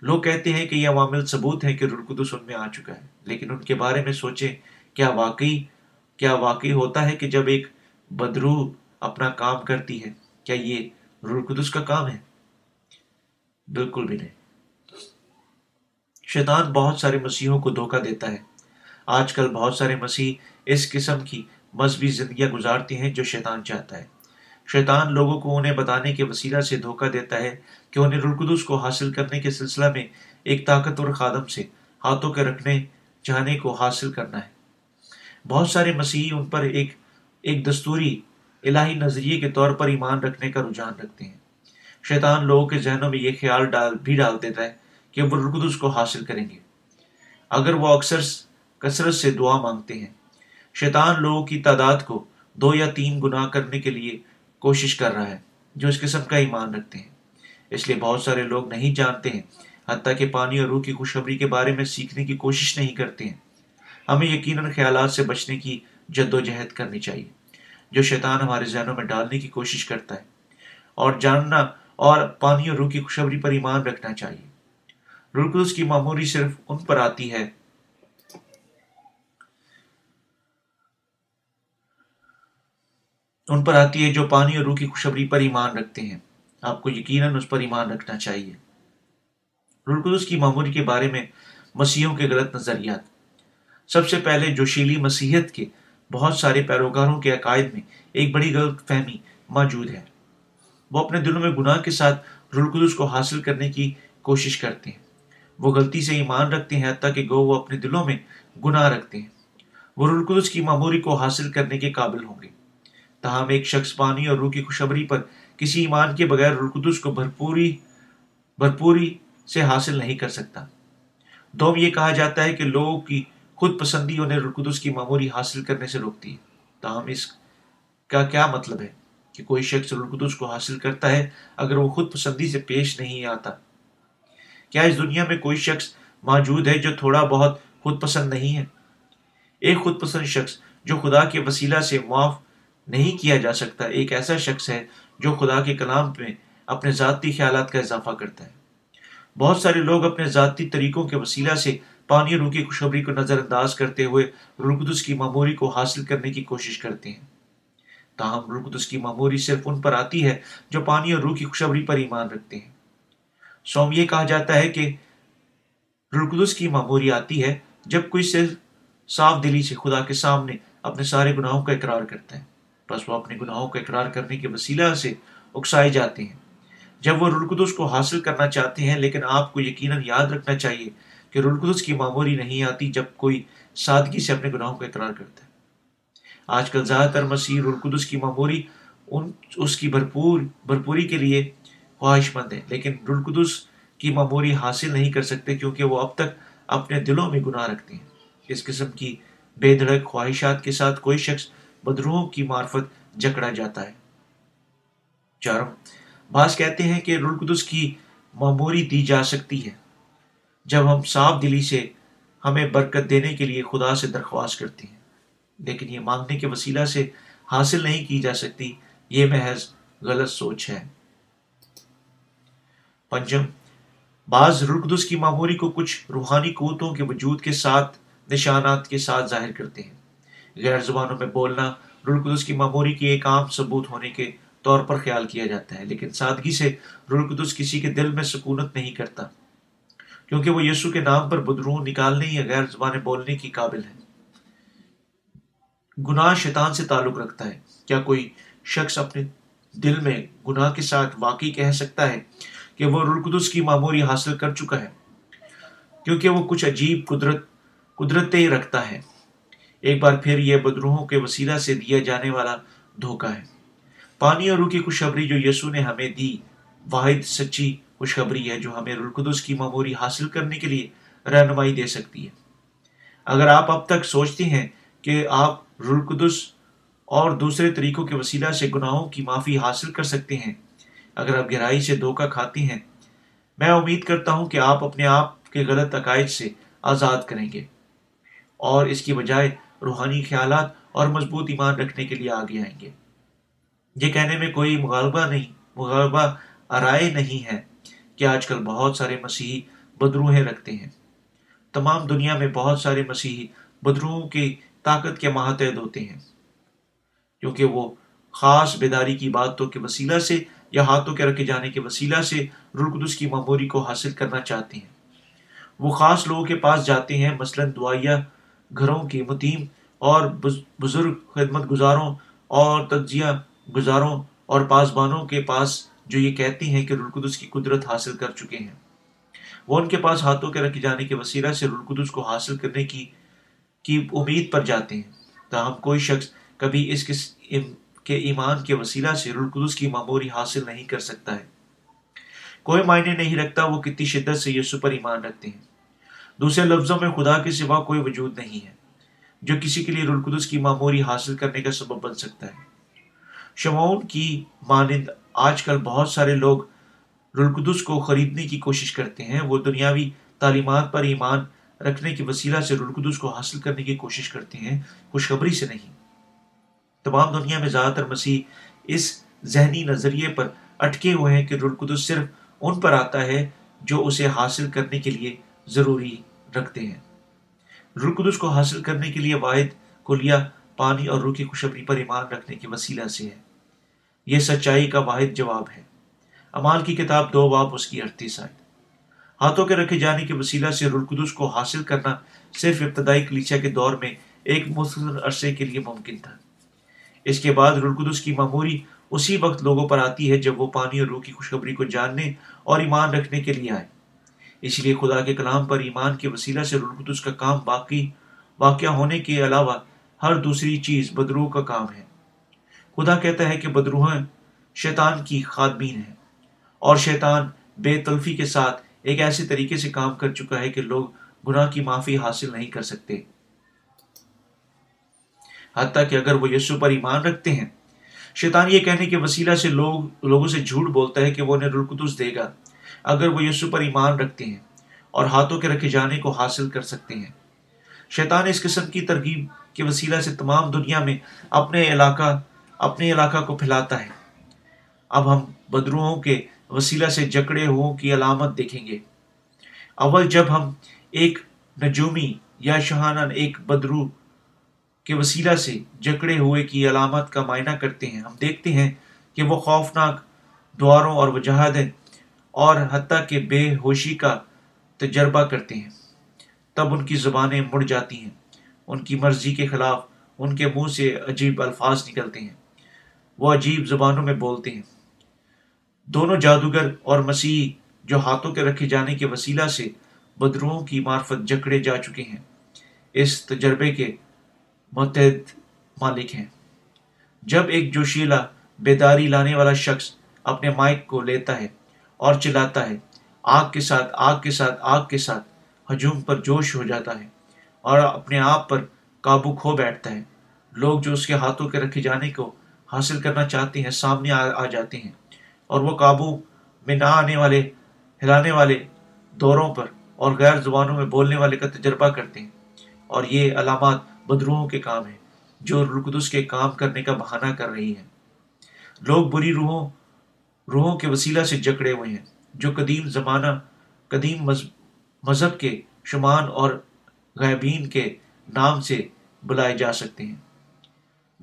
A: لوگ کہتے ہیں کہ یہ عوامل ثبوت ہے کہ رلقدس ان میں آ چکا ہے، لیکن ان کے بارے میں سوچیں، کیا واقعی کیا واقعی ہوتا ہے کہ جب ایک بدرو اپنا کام کرتی ہے، کیا یہ رلقدس کا کام ہے؟ بالکل بھی نہیں۔ شیطان بہت سارے مسیحوں کو دھوکہ دیتا ہے۔ آج کل بہت سارے مسیح اس قسم کی مذہبی زندگیاں گزارتے ہیں جو شیطان چاہتا ہے۔ شیطان لوگوں کو انہیں بتانے کے وسیلہ سے دھوکہ دیتا ہے کہ انہیں رلقدس کو حاصل کرنے کے سلسلہ میں ایک طاقتور خادم سے ہاتھوں کے رکھنے، چاہنے کو حاصل کرنا ہے۔ بہت سارے مسیحی ان پر ایک ایک دستوری، الہی نظریے کے طور پر ایمان رکھنے کا رجحان رکھتے ہیں۔ شیطان لوگوں کے ذہنوں میں یہ خیال ڈال، بھی ڈال دیتا ہے کہ وہ رلقدس کو حاصل کریں گے۔ اگر وہ اکثر کثرت سے دعا مانگتے ہیں، شیطان لوگوں کی تعداد کو دو یا تین گناہ کرنے کے لیے کوشش کر رہا ہے، جو اس قسم کا ایمان رکھتے ہیں۔ اس لیے بہت سارے لوگ نہیں جانتے ہیں، حتیٰ کہ پانی اور روح کی خوشخبری کے بارے میں سیکھنے کی کوشش نہیں کرتے ہیں۔ ہمیں یقیناً خیالات سے بچنے کی جد و جہد کرنی چاہیے، جو شیطان ہمارے ذہنوں میں ڈالنے کی کوشش کرتا ہے۔ اور جاننا اور پانی اور روح کی خوشخبری پر ایمان رکھنا چاہیے۔ رلقدس کی معموری صرف ان پر آتی ہے۔ ان پر آتی ہے جو پانی اور روح کی خوشبری پر ایمان رکھتے ہیں۔ آپ کو یقیناً اس پر ایمان رکھنا چاہیے۔ رلقدس کی معموری کے بارے میں مسیحوں کے غلط نظریات۔ سب سے پہلے جوشیلی مسیحت کے بہت سارے پیروکاروں کے عقائد میں ایک بڑی غلط فہمی موجود ہے۔ وہ اپنے دلوں میں گناہ کے ساتھ رلقدس کو حاصل کرنے کی کوشش کرتے ہیں۔ وہ غلطی سے ایمان رکھتے ہیں، حتیٰ کہ گو وہ اپنے دلوں میں گناہ رکھتے ہیں۔ وہ رلقدس کی معموری کو حاصل کرنے کے قابل ہوں گے۔ تاہم، ایک شخص پانی اور روح کی خوشبری پر کسی ایمان کے بغیر رلقدس کو بھرپوری بھرپوری سے حاصل نہیں کر سکتا۔ دوم یہ کہا جاتا ہے کہ لوگوں کی خود پسندی انہیں رلقدس کی معموری حاصل کرنے سے روکتی ہے۔ تاہم، اس کا کیا مطلب ہے کہ کوئی شخص رلقدس کو حاصل کرتا ہے اگر وہ خود پسندی سے پیش نہیں آتا؟ کیا اس دنیا میں کوئی شخص موجود ہے جو تھوڑا بہت خود پسند نہیں ہے؟ ایک خود پسند شخص جو خدا کے وسیلہ سے معاف نہیں کیا جا سکتا، ایک ایسا شخص ہے جو خدا کے کلام میں اپنے ذاتی خیالات کا اضافہ کرتا ہے۔ بہت سارے لوگ اپنے ذاتی طریقوں کے وسیلہ سے پانی روح کی خوشبری کو نظر انداز کرتے ہوئے رلقدس کی معموری کو حاصل کرنے کی کوشش کرتے ہیں۔ تاہم رلقدس کی معموری صرف ان پر آتی ہے جو پانی اور روح کی خوشبری پر ایمان رکھتے ہیں۔ سوم یہ کہا جاتا ہے کہ رلقدس کی معموری آتی ہے جب کوئی صرف صاف دلی سے خدا کے سامنے اپنے سارے گناہوں کا اقرار کرتا ہے، بس وہ اپنے گناہوں کا اقرار کرنے کے وسیلہ سے اکسائے جاتے ہیں۔ جب وہ رلقدس کو حاصل کرنا چاہتے ہیں، لیکن آپ کو یقیناً یاد رکھنا چاہیے کہ رلقدس کی معموری نہیں آتی جب کوئی سادگی سے اپنے گناہوں کا اقرار کرتا ہے۔ آج کل زیادہ تر مسیح رلقدس کی معموری ان، اس کی بھرپور، بھرپوری کے لیے خواہش مند ہے لیکن رلقدس کی معموری حاصل نہیں کر سکتے کیونکہ وہ اب تک اپنے دلوں میں گناہ رکھتے ہیں۔ اس قسم کی بے دھڑک خواہشات کے ساتھ کوئی شخص بدروہوں کی معرفت جکڑا جاتا ہے۔ چاروں، بعض کہتے ہیں کہ رلقدس کی معموری دی جا سکتی ہے۔ جب ہم صاف دلی سے ہمیں برکت دینے کے لیے خدا سے درخواست کرتے ہیں، لیکن یہ مانگنے کے وسیلہ سے حاصل نہیں کی جا سکتی، یہ محض غلط سوچ ہے۔ پنجم، بعض رقدس کی معموری کو کچھ روحانی قوتوں کے وجود کے ساتھ نشانات کے ساتھ ظاہر کرتے ہیں۔ غیر زبانوں میں بولنا رلقدس کی معموری کی ایک عام ثبوت ہونے کے طور پر خیال کیا جاتا ہے، لیکن سادگی سے رلقدس کسی کے دل میں سکونت نہیں کرتا، کیونکہ وہ یسو کے نام پر بدرون نکالنے یا غیر زبانیں بولنے کی قابل ہے۔ گناہ شیطان سے تعلق رکھتا ہے۔ کیا کوئی شخص اپنے دل میں گناہ کے ساتھ واقعی کہہ سکتا ہے کہ وہ رلقدس کی معموری حاصل کر چکا ہے۔ کیونکہ وہ کچھ عجیب قدرت، قدرتیں رکھتا ہے۔ ایک بار پھر یہ بدروہوں کے وسیلہ سے دیا جانے والا دھوکہ ہے۔ پانی اور روح کی خوشخبری جو یسو نے ہمیں دی، واحد، سچی خوشخبری ہے جو ہمیں رلقدس کی معموری حاصل کرنے کے لیے رہنمائی دے سکتی ہے۔ اگر آپ اب تک سوچتے ہیں کہ آپ رلقدس اور دوسرے طریقوں کے وسیلہ سے گناہوں کی معافی حاصل کر سکتے ہیں اگر آپ گہرائی سے دھوکہ کھاتے ہیں، میں امید کرتا ہوں کہ آپ اپنے آپ کے غلط عقائد سے آزاد کریں گے۔ اور اس کی بجائے روحانی خیالات اور مضبوط ایمان رکھنے کے لیے آگے آئیں گے۔ یہ کہنے میں کوئی مغالبہ نہیں، مغالبہ ارائے نہیں ہے کہ آج کل بہت سارے مسیحی بدروہیں رکھتے ہیں۔ تمام دنیا میں بہت سارے مسیحی بدروہوں کی طاقت کے ماتحت ہوتے ہیں۔ کیونکہ وہ خاص بیداری کی باتوں کے وسیلہ سے یا ہاتھوں کے رکھے جانے کے وسیلہ سے رلقدس کی معموری کو حاصل کرنا چاہتے ہیں۔ وہ خاص لوگوں کے پاس جاتے ہیں، مثلا دعائیا گھروں کے متیم اور بزرگ خدمت گزاروں اور تجزیہ گزاروں اور پاسبانوں کے پاس جو یہ کہتے ہیں کہ رلقدس کی قدرت حاصل کر چکے ہیں۔ وہ ان کے پاس ہاتھوں کے رکھے جانے کے وسیلہ سے رلقدس کو حاصل کرنے کی کی امید پر جاتے ہیں۔ تاہم کوئی شخص کبھی اس کے ایمان کے وسیلہ سے رلقدس کی معموری حاصل نہیں کر سکتا ہے۔ کوئی معنی نہیں رکھتا وہ کتنی شدت سے یسو پر ایمان رکھتے ہیں۔ دوسرے لفظوں میں خدا کے سوا کوئی وجود نہیں ہے، جو کسی کے لیے رلقدس کی معموری حاصل کرنے کا سبب بن سکتا ہے۔ شمعون کی مانند آج کل بہت سارے لوگ رلقدس کو خریدنے کی کوشش کرتے ہیں، وہ دنیاوی تعلیمات پر ایمان رکھنے کے وسیلہ سے رلقدس کو حاصل کرنے کی کوشش کرتے ہیں، خوشخبری سے نہیں۔ تمام دنیا میں زیادہ تر مسیح اس ذہنی نظریے پر اٹکے ہوئے ہیں کہ رلقدس صرف ان پر آتا ہے جو اسے حاصل کرنے کے لیے ضروری رکھتے ہیں۔ رلقدس کو حاصل کرنے کے لیے واحد کلیا پانی اور روح کی خوشبری پر ایمان رکھنے کے وسیلہ سے ہے۔ یہ سچائی کا واحد جواب ہے۔ امال کی کتاب دو باب اس کی اڑتیس آئے ہاتھوں کے رکھے جانے کے وسیلہ سے رلقدس کو حاصل کرنا صرف ابتدائی کلیچا کے دور میں ایک مختصر عرصے کے لیے ممکن تھا۔ اس کے بعد رلقدس کی معموری اسی وقت لوگوں پر آتی ہے جب وہ پانی اور روح کی خوشخبری کو جاننے اور ایمان رکھنے کے لیے آئے۔ اس لیے خدا کے کلام پر ایمان کے وسیلہ سے رلقدس کا کام باقی، واقع ہونے کے علاوہ ہر دوسری چیز بدروح کا کام ہے۔ خدا کہتا ہے کہ بدروح شیطان کی خادمین ہے اور شیطان بے تلفی کے ساتھ ایک ایسے طریقے سے کام کر چکا ہے کہ لوگ گناہ کی معافی حاصل نہیں کر سکتے۔ حتیٰ کہ اگر وہ یسو پر ایمان رکھتے ہیں۔ شیطان یہ کہنے کے وسیلہ سے لوگ، لوگوں سے جھوٹ بولتا ہے کہ وہ انہیں رلقدس دے گا۔ اگر وہ یسو پر ایمان رکھتے ہیں اور ہاتھوں کے رکھے جانے کو حاصل کر سکتے ہیں۔ شیطان اس قسم کی ترغیب کے وسیلہ سے تمام دنیا میں اپنے علاقہ اپنے علاقہ کو پھیلاتا ہے۔ اب ہم بدروہوں کے وسیلہ سے جکڑے ہو کی علامت دیکھیں گے۔ اول جب ہم ایک نجومی یا شہانہ ایک بدرو کے وسیلہ سے جکڑے ہوئے کی علامت کا معائنہ کرتے ہیں۔ ہم دیکھتے ہیں کہ وہ خوفناک دواروں اور وجہدیں اور حتیٰ کہ بے ہوشی کا تجربہ کرتے ہیں۔ تب ان کی زبانیں مڑ جاتی ہیں۔ ان کی مرضی کے خلاف ان کے منہ سے عجیب الفاظ نکلتے ہیں۔ وہ عجیب زبانوں میں بولتے ہیں۔ دونوں جادوگر اور مسیح جو ہاتھوں کے رکھے جانے کے وسیلہ سے بدروؤں کی معرفت جکڑے جا چکے ہیں۔ اس تجربے کے متحد مالک ہیں۔ جب ایک جوشیلا بیداری لانے والا شخص اپنے مائک کو لیتا ہے اور چلاتا ہے، آگ کے ساتھ، آگ کے ساتھ، آگ کے ساتھ ہجوم پر جوش ہو جاتا ہے اور اپنے آپ پر قابو کھو بیٹھتا ہے۔ لوگ جو اس کے ہاتھوں کے رکھے جانے کو حاصل کرنا چاہتے ہیں، سامنے آ جاتے ہیں اور وہ قابو میں نہ آنے والے، ہلانے والے دوروں پر اور غیر زبانوں میں بولنے والے کا تجربہ کرتے ہیں۔ اور یہ علامات بدروہوں کے کام ہیں، جو رقدس کے کام کرنے کا بہانہ کر رہی ہیں۔ لوگ بری روحوں روحوں کے وسیلہ سے جکڑے ہوئے ہیں، جو قدیم زمانہ، قدیم مذہب کے شمان اور غیبین کے نام سے بلائے جا سکتے ہیں۔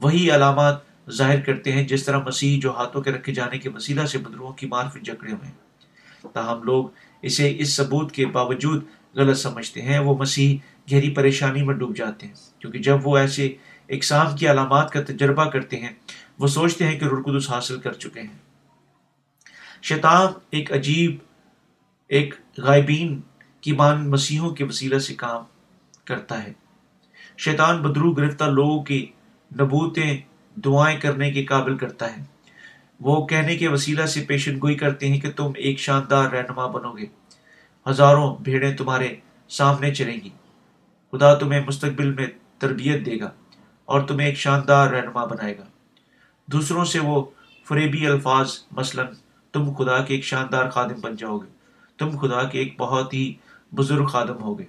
A: وہی علامات ظاہر کرتے ہیں جس طرح مسیح جو ہاتھوں کے رکھے جانے کے وسیلہ سے بدروہوں کی معرفت جکڑے ہوئے ہیں۔ تاہم لوگ اسے اس ثبوت کے باوجود غلط سمجھتے ہیں، وہ مسیح گہری پریشانی میں ڈوب جاتے ہیں۔ کیونکہ جب وہ ایسے اقسام کی علامات کا تجربہ کرتے ہیں، وہ سوچتے ہیں کہ رلقدس حاصل کر چکے ہیں۔ شیطان ایک عجیب، ایک غائبین کی مان مسیحوں کے وسیلہ سے کام کرتا ہے۔ شیطان بدرو گرفتہ لوگوں کی نبوتیں، دعائیں کرنے کے قابل کرتا ہے۔ وہ کہنے کے وسیلہ سے پیشن گوئی کرتے ہیں کہ تم ایک شاندار رہنما بنو گے۔ ہزاروں بھیڑیں تمہارے سامنے چلیں گی۔ خدا تمہیں مستقبل میں تربیت دے گا اور تمہیں ایک شاندار رہنما بنائے گا۔ دوسروں سے وہ فریبی الفاظ، مثلا، تم خدا کے ایک شاندار خادم بن جاؤ گے۔ تم خدا کے ایک بہت ہی بزرگ خادم ہوگے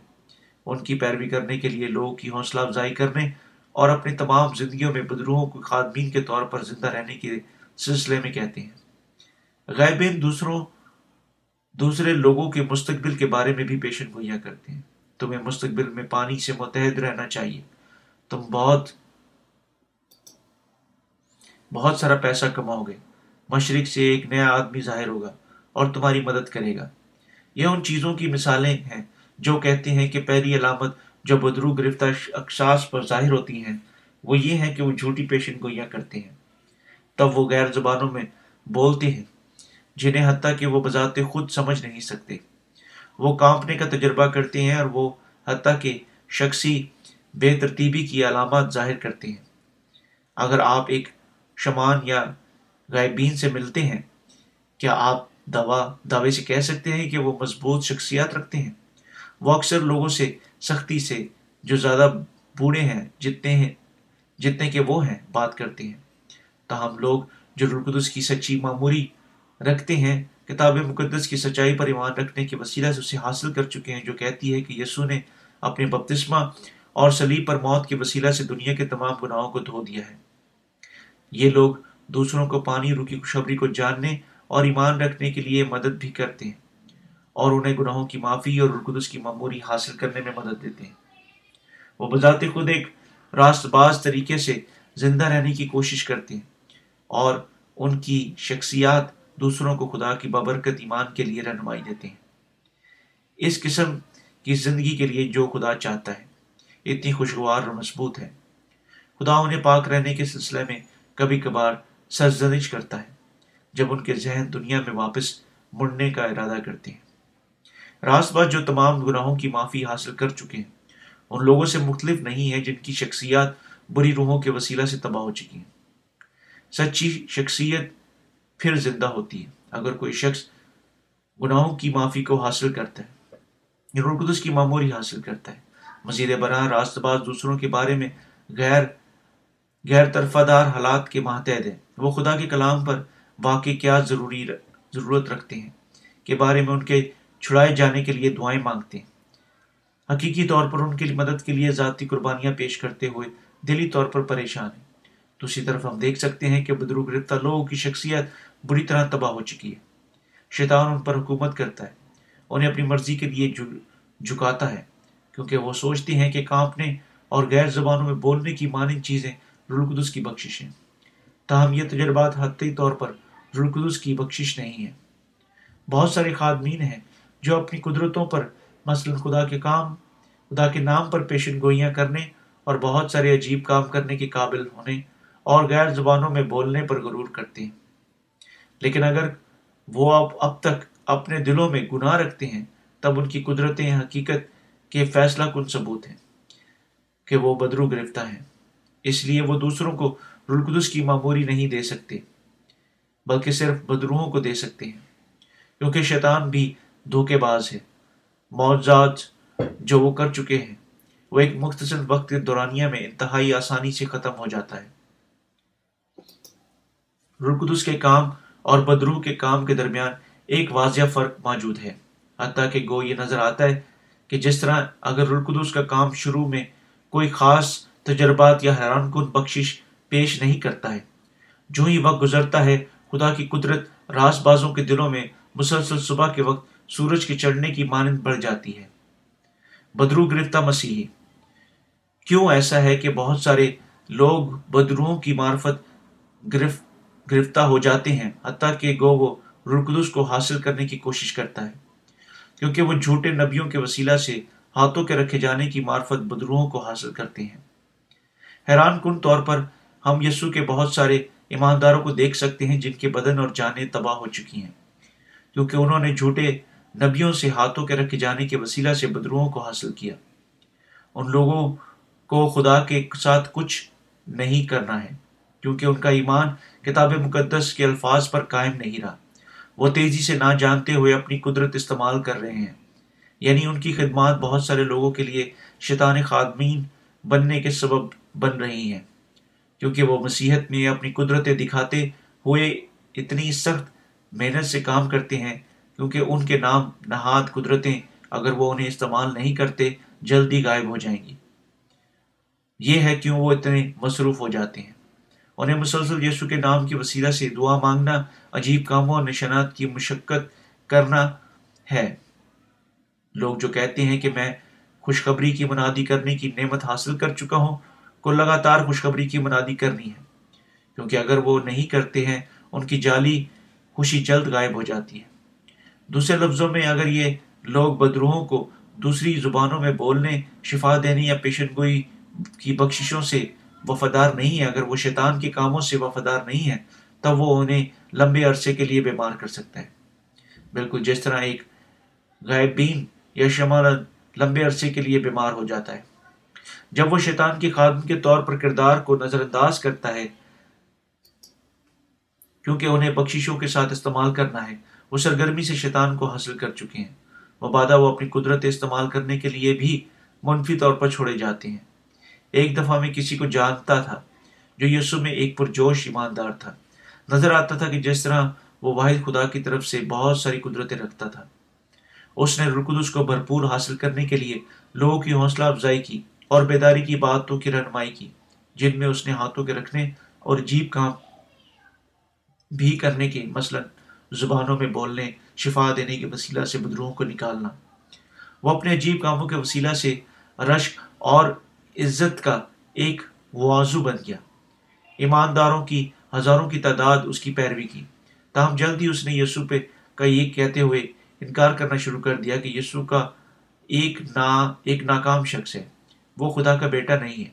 A: ان کی پیروی کرنے کے لیے لوگوں کی حوصلہ افزائی کرنے اور اپنی تمام زندگیوں میں بدروہوں کو خادمین کے طور پر زندہ رہنے کے سلسلے میں کہتے ہیں۔ غائبین دوسروں، دوسرے لوگوں کے مستقبل کے بارے میں بھی پیشن گوئیاں کرتے ہیں۔ تمہیں مستقبل میں پانی سے متحد رہنا چاہیے۔ تم بہت بہت سارا پیسہ کماؤ گے۔ مشرق سے ایک نیا آدمی ظاہر ہوگا اور تمہاری مدد کرے گا۔ یہ ان چیزوں کی مثالیں ہیں جو کہتے ہیں کہ پہلی علامت جو بدرو گرفتہ اقساس پر ظاہر ہوتی ہیں، وہ یہ ہے کہ وہ جھوٹی پیشن گوئیاں کرتے ہیں۔ تب وہ غیر زبانوں میں بولتے ہیں، جنہیں حتیٰ کہ وہ بذات خود سمجھ نہیں سکتے۔ وہ کانپنے کا تجربہ کرتے ہیں اور وہ حتیٰ کہ شخصی بے ترتیبی کی علامات ظاہر کرتے ہیں۔ اگر آپ ایک شمان یا غائبین سے ملتے ہیں، کیا آپ دوا، دعوے سے کہہ سکتے ہیں کہ وہ مضبوط شخصیات رکھتے ہیں؟ وہ اکثر لوگوں سے سختی سے جو زیادہ بوڑھے ہیں، جتنے ہیں، جتنے کہ وہ ہیں، بات کرتے ہیں۔ تاہم لوگ جو رلقدس کی سچی معموری رکھتے ہیں کتاب مقدس کی سچائی پر ایمان رکھنے کے وسیلہ سے اسے حاصل کر چکے ہیں، جو کہتی ہے کہ یسو نے اپنے بپتسمہ اور سلیب پر موت کے وسیلہ سے دنیا کے تمام گناہوں کو دھو دیا ہے۔ یہ لوگ دوسروں کو پانی روکی خوشبری کو جاننے اور ایمان رکھنے کے لیے مدد بھی کرتے ہیں اور انہیں گناہوں کی معافی اور القدس کی معموری حاصل کرنے میں مدد دیتے ہیں۔ وہ بذات خود ایک راست باز طریقے سے زندہ رہنے کی کوشش کرتے ہیں اور ان کی شخصیات دوسروں کو خدا کی بابرکت ایمان کے لیے رہنمائی دیتے ہیں۔ اس قسم کی زندگی کے لیے جو خدا چاہتا ہے، اتنی خوشگوار اور مضبوط ہے۔ خدا انہیں پاک رہنے کے سلسلے میں کبھی کبھار سرزنش کرتا ہے، جب ان کے ذہن دنیا میں واپس مڑنے کا ارادہ کرتے ہیں۔ راست بات جو تمام گناہوں کی معافی حاصل کر چکے ہیں، ان لوگوں سے مختلف نہیں ہے جن کی شخصیات بری روحوں کے وسیلہ سے تباہ ہو چکی ہیں۔ سچی شخصیت پھر زندہ ہوتی ہے اگر کوئی شخص گناہوں کی معافی کو حاصل کرتا ہے رقدس کی معموری حاصل کرتا ہے، مزید براہ راست باز دوسروں کے بارے میں غیر غیر طرفہ دار حالات کے ماتحد ہیں۔ وہ خدا کے کلام پر واقع کیا ضروری ضرورت رکھتے ہیں کے بارے میں ان کے چھڑائے جانے کے لیے دعائیں مانگتے ہیں۔ حقیقی طور پر ان کی مدد کے لیے ذاتی قربانیاں پیش کرتے ہوئے دلی طور پر پریشان ہیں۔ دوسری طرف ہم دیکھ سکتے ہیں کہ بدرو گرفتہ لوگوں کی شخصیت بری طرح تباہ ہو چکی ہے۔ شیطان ان پر حکومت کرتا ہے، انہیں اپنی مرضی کے لیے جھکاتا ہے، کیونکہ وہ سوچتے ہیں کہ کانپنے اور غیر زبانوں میں بولنے کی مانند چیزیں رلقدس کی بخشش ہیں۔ تاہم یہ تجربات حتی طور پر رلقدس کی بخشش نہیں ہے۔ بہت سارے خادمین ہیں جو اپنی قدرتوں پر، مثلا خدا کے کام، خدا کے نام پر پیشن گوئیاں کرنے اور بہت سارے عجیب کام کرنے کے قابل ہونے اور غیر زبانوں میں بولنے پر غرور کرتے ہیں۔ لیکن اگر وہ اب اب تک اپنے دلوں میں گناہ رکھتے ہیں، تب ان کی قدرتیں حقیقت کے فیصلہ کن ثبوت ہیں کہ وہ بدرو گرفتہ ہیں۔ اس لیے وہ دوسروں کو رلقدس کی معموری نہیں دے سکتے، بلکہ صرف بدروہوں کو دے سکتے ہیں۔ کیونکہ شیطان بھی دھوکے باز ہے۔ معجزات جو وہ کر چکے ہیں، وہ ایک مختصر وقت کے دورانیہ میں انتہائی آسانی سے ختم ہو جاتا ہے۔ رلقدس کے کام اور بدرو کے کام کے درمیان ایک واضح فرق موجود ہے۔ حتیٰ کہ گو یہ نظر آتا ہے کہ جس طرح اگر رلقدس کا کام شروع میں کوئی خاص تجربات یا حیران کن بخشش پیش نہیں کرتا ہے، جو ہی وقت گزرتا ہے، خدا کی قدرت راس بازوں کے دلوں میں مسلسل صبح کے وقت سورج کے چڑھنے کی مانند بڑھ جاتی ہے۔ بدرو گرفتہ مسیحی کیوں ایسا ہے کہ بہت سارے لوگ بدروؤں کی معرفت گرفت گرفتہ ہو جاتے ہیں، حتیٰ کہ گو وہ رلقدس کو حاصل کرنے کی کوشش کرتا ہے۔ کیونکہ وہ جھوٹے نبیوں کے وسیلہ سے ہاتھوں کے رکھے جانے کی معرفت بدروؤں کو حاصل کرتے ہیں۔ حیران کن طور پر ہم یسو کے بہت سارے ایمانداروں کو دیکھ سکتے ہیں جن کے بدن اور جانیں تباہ ہو چکی ہیں۔ کیونکہ انہوں نے جھوٹے نبیوں سے ہاتھوں کے رکھے جانے کے وسیلہ سے بدروؤں کو حاصل کیا۔ ان لوگوں کو خدا کے ساتھ کچھ نہیں کرنا ہے، کیونکہ ان کا ایمان کتاب مقدس کے الفاظ پر قائم نہیں رہا۔ وہ تیزی سے نہ جانتے ہوئے اپنی قدرت استعمال کر رہے ہیں۔ یعنی ان کی خدمات بہت سارے لوگوں کے لیے شیطان خادمین بننے کے سبب بن رہی ہیں۔ کیونکہ وہ مسیحت میں اپنی قدرتیں دکھاتے ہوئے اتنی سخت محنت سے کام کرتے ہیں، کیونکہ ان کے نام نہاد قدرتیں اگر وہ انہیں استعمال نہیں کرتے، جلدی غائب ہو جائیں گی۔ یہ ہے کیوں وہ اتنے مصروف ہو جاتے ہیں۔ انہیں مسلسل یسو کے نام کی وسیلہ سے دعا مانگنا، عجیب کاموں اور نشانات کی مشقت کرنا ہے۔ لوگ جو کہتے ہیں کہ میں خوشخبری کی منادی کرنے کی نعمت حاصل کر چکا ہوں، کو لگاتار خوشخبری کی منادی کرنی ہے۔ کیونکہ اگر وہ نہیں کرتے ہیں، ان کی جعلی خوشی جلد غائب ہو جاتی ہے۔ دوسرے لفظوں میں اگر یہ لوگ بدروہوں کو دوسری زبانوں میں بولنے، شفا دینے یا پیشن گوئی کی بخششوں سے وفادار نہیں ہے اگر وہ شیطان کے کاموں سے وفادار نہیں ہے تب وہ انہیں لمبے عرصے کے لیے بیمار کر سکتا ہے بالکل جس طرح ایک غائب بین یا شمال لمبے عرصے کے لیے بیمار ہو جاتا ہے۔ جب وہ شیطان کی خادم کے طور پر کردار کو نظر انداز کرتا ہے، کیونکہ انہیں بخششوں کے ساتھ استعمال کرنا ہے، وہ سرگرمی سے شیطان کو حاصل کر چکے ہیں۔ مبادہ وہ اپنی قدرت استعمال کرنے کے لیے بھی منفی طور پر چھوڑے جاتے ہیں۔ ایک دفعہ میں کسی کو جانتا تھا جو یسو میں ایک پرجوش ایماندار تھا۔ نظر آتا تھا کہ جس طرح وہ واحد خدا کی طرف سے بہت ساری قدرتیں رکھتا تھا۔ اس نے رکدس کو بھرپور حاصل کرنے کے لیے لوگوں کی حوصلہ افزائی کی اور بیداری کی باتوں کی رہنمائی کی، جن میں اس نے ہاتھوں کے رکھنے اور جیب کام بھی کرنے کے، مثلا زبانوں میں بولنے، شفا دینے کے وسیلہ سے بدروہوں کو نکالنا۔ وہ اپنے عجیب کاموں کے وسیلہ سے رشک اور عزت کا ایک وازو بن گیا۔ ایمانداروں کی، ہزاروں کی تعداد اس کی پیروی کی۔ تاہم جلد ہی اس نے یسو پہ کا یہ کہتے ہوئے انکار کرنا شروع کر دیا کہ یسو کا ایک نا، ایک ناکام شخص ہے۔ وہ خدا کا بیٹا نہیں ہے۔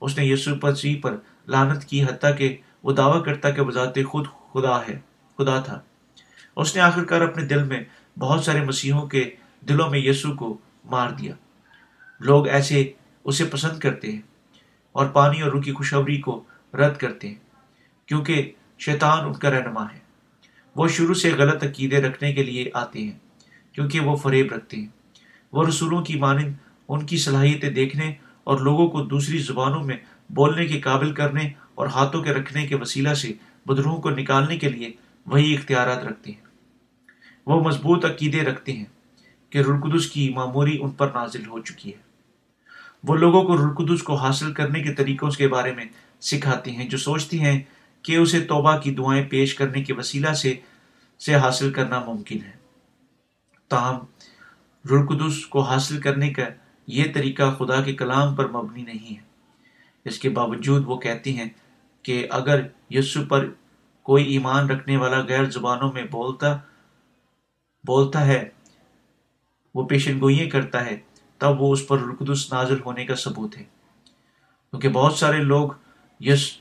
A: اس نے یسو پسی پر لانت کی، حتیٰ کہ وہ دعویٰ کرتا کہ بذات خود خدا ہے، خدا تھا۔ اس نے آخر کار اپنے دل میں بہت سارے مسیحوں کے دلوں میں یسو کو مار دیا۔ لوگ ایسے اسے پسند کرتے ہیں اور پانی اور روح کی خوشخبری کو رد کرتے ہیں، کیونکہ شیطان ان کا رہنما ہے۔ وہ شروع سے غلط عقیدے رکھنے کے لیے آتے ہیں، کیونکہ وہ فریب رکھتے ہیں۔ وہ رسولوں کی مانند ان کی صلاحیتیں دیکھنے اور لوگوں کو دوسری زبانوں میں بولنے کے قابل کرنے اور ہاتھوں کے رکھنے کے وسیلہ سے بدروہوں کو نکالنے کے لیے وہی اختیارات رکھتے ہیں۔ وہ مضبوط عقیدے رکھتے ہیں کہ رلقدس کی معموری ان پر نازل ہو چکی ہے۔ وہ لوگوں کو رلقدس کو حاصل کرنے کے طریقوں کے بارے میں سکھاتے ہیں، جو سوچتی ہیں کہ اسے توبہ کی دعائیں پیش کرنے کے وسیلہ سے سے حاصل کرنا ممکن ہے۔ تاہم رلقدس کو حاصل کرنے کا یہ طریقہ خدا کے کلام پر مبنی نہیں ہے۔ اس کے باوجود وہ کہتے ہیں کہ اگر یسو پر کوئی ایمان رکھنے والا غیر زبانوں میں بولتا بولتا ہے، وہ پیشن گوئییں کرتا ہے تب وہ اس پر رقدس نازل ہونے کا ثبوت ہے۔ کیونکہ بہت سارے لوگ یس،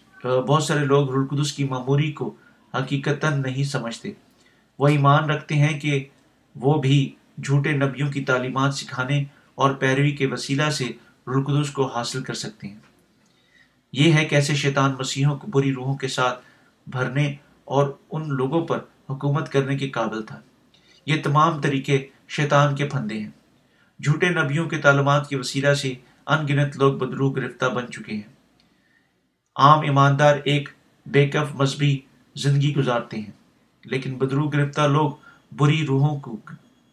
A: بہت سارے لوگ رلقدس کی معموری کو حقیقت نہیں سمجھتے۔ وہ ایمان رکھتے ہیں کہ وہ بھی جھوٹے نبیوں کی تعلیمات سکھانے اور پیروی کے وسیلہ سے رلقدس کو حاصل کر سکتے ہیں۔ یہ ہے کیسے شیطان مسیحوں کو بری روحوں کے ساتھ بھرنے اور ان لوگوں پر حکومت کرنے کے قابل تھا۔ یہ تمام طریقے شیطان کے پھندے ہیں۔ جھوٹے نبیوں کے تعلیمات کے وسیلہ سے ان گنت لوگ بدرو گرفتہ بن چکے ہیں۔ عام ایماندار ایک بے مذہبی زندگی گزارتے ہیں، لیکن بدرو گرفتار لوگ بری روحوں کو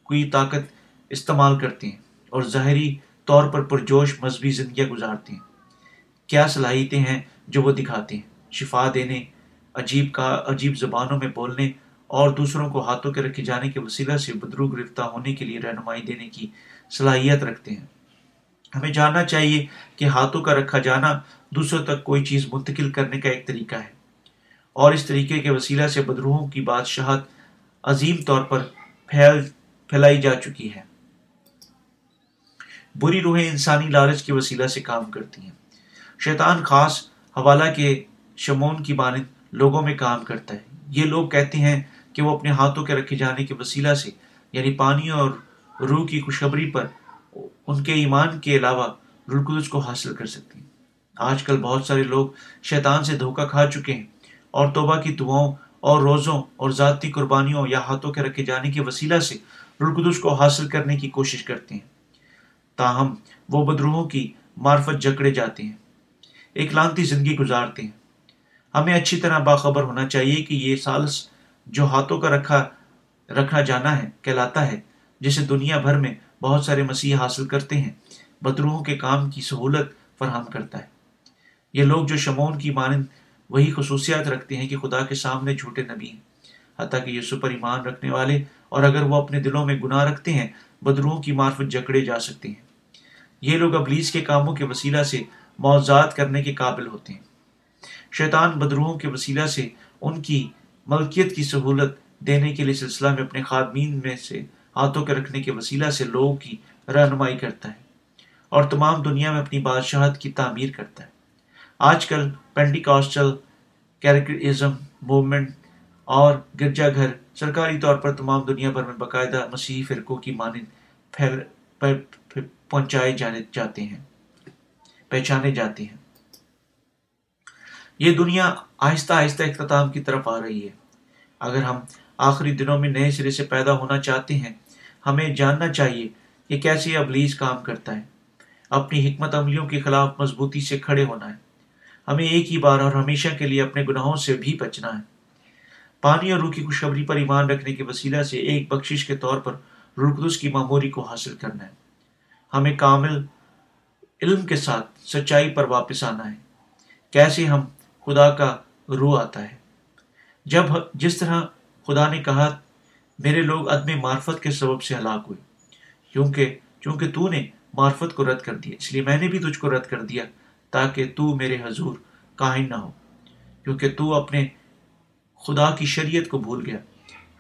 A: کوئی طاقت استعمال کرتے ہیں اور ظاہری طور پر پرجوش مذہبی زندگیاں گزارتے ہیں۔ کیا صلاحیتیں ہیں جو وہ دکھاتے ہیں؟ شفا دینے، عجیب کا، عجیب زبانوں میں بولنے اور دوسروں کو ہاتھوں کے رکھے جانے کے وسیلہ سے بدرو گرفتار ہونے کے لیے رہنمائی دینے کی صلاحیت رکھتے ہیں۔ ہمیں جاننا چاہیے کہ ہاتھوں کا رکھا جانا دوسروں تک کوئی چیز منتقل کرنے کا ایک طریقہ ہے۔ اور اس طریقے کے وسیلہ سے بدروہوں کی بادشاہت عظیم طور پر پھیل، پھیلائی جا چکی ہے۔ بری روحیں انسانی لالچ کے وسیلہ سے کام کرتی ہیں۔ شیطان خاص حوالہ کے شمون کی مانند لوگوں میں کام کرتا ہے۔ یہ لوگ کہتے ہیں کہ وہ اپنے ہاتھوں کے رکھے جانے کے وسیلہ سے یعنی پانی اور روح کی خوشخبری پر ان کے ایمان کے علاوہ رلقدس کو حاصل کر سکتے ہیں۔ آج کل بہت سارے لوگ شیطان سے دھوکہ کھا چکے ہیں اور توبہ کی دعاؤں اور روزوں اور ذاتی قربانیوں یا ہاتھوں کے رکھے جانے کے وسیلہ سے رلقدس کو حاصل کرنے کی کوشش کرتے ہیں۔ تاہم، وہ بدروہوں کی معرفت جکڑے جاتے ہیں، ایک لانتی زندگی گزارتے ہیں۔ ہمیں اچھی طرح باخبر ہونا چاہیے کہ یہ سالس جو ہاتھوں کا رکھا رکھنا جانا ہے، کہلاتا ہے جسے دنیا بھر میں بہت سارے مسیح حاصل کرتے ہیں بدروہوں کے کام کی سہولت فراہم کرتا ہے۔ یہ لوگ جو شمون کی مانند وہی خصوصیات رکھتے ہیں کہ خدا کے سامنے جھوٹے نبی ہیں، حتیٰ کہ یہ پر ایمان رکھنے والے اور اگر وہ اپنے دلوں میں گناہ رکھتے ہیں بدروہوں کی معرفت جکڑے جا سکتے ہیں۔ یہ لوگ ابلیس کے کاموں کے وسیلہ سے معذات کرنے کے قابل ہوتے ہیں۔ شیطان بدروہوں کے وسیلہ سے ان کی ملکیت کی سہولت دینے کے لیے سلسلہ میں اپنے خادمین میں سے ہاتھوں کے رکھنے کے وسیلہ سے لوگوں کی رہنمائی کرتا ہے اور تمام دنیا میں اپنی بادشاہت کی تعمیر کرتا ہے۔ آج کل پینٹی کاسٹل کیریکٹرزم موومنٹ اور گرجا گھر سرکاری طور پر تمام دنیا بھر میں باقاعدہ مسیحی فرقوں کی مانند پھیل پہنچائے جانے جاتے ہیں، پہچانے جاتے ہیں۔ یہ دنیا آہستہ آہستہ اختتام کی طرف آ رہی ہے۔ اگر ہم آخری دنوں میں نئے سرے سے پیدا ہونا چاہتے ہیں۔ ہمیں جاننا چاہیے کہ کیسے ابلیس کام کرتا ہے۔ اپنی حکمت عملیوں کے خلاف مضبوطی سے کھڑے ہونا ہے۔ ہمیں ایک ہی بار اور ہمیشہ کے لیے اپنے گناہوں سے بھی بچنا ہے۔ پانی اور روح کی خوشخبری پر ایمان رکھنے کے وسیلہ سے ایک بخشش کے طور پر رقدس کی معموری کو حاصل کرنا ہے۔ ہمیں کامل علم کے ساتھ سچائی پر واپس آنا ہے۔ کیسے ہم خدا کا روح آتا ہے۔ جب جس طرح خدا نے کہا، میرے لوگ عدم معرفت کے سبب سے ہلاک ہوئے۔ کیونکہ، چونکہ تو نے معرفت کو رد کر دیا، اس لیے میں نے بھی تجھ کو رد کر دیا تاکہ تو میرے حضور کائن نہ ہو۔ کیونکہ تو اپنے خدا کی شریعت کو بھول گیا،